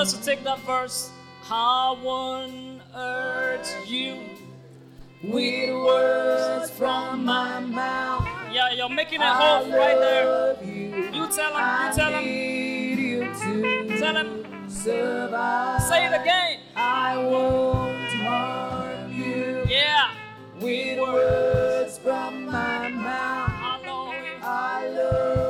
want us to take that verse. How one hurts you with words from my mouth. Yeah, you're making it whole right there. You, you tell him, you tell him. Tell him. Survive. Say it again. I won't harm you. Yeah. With words from my mouth. I love you. I love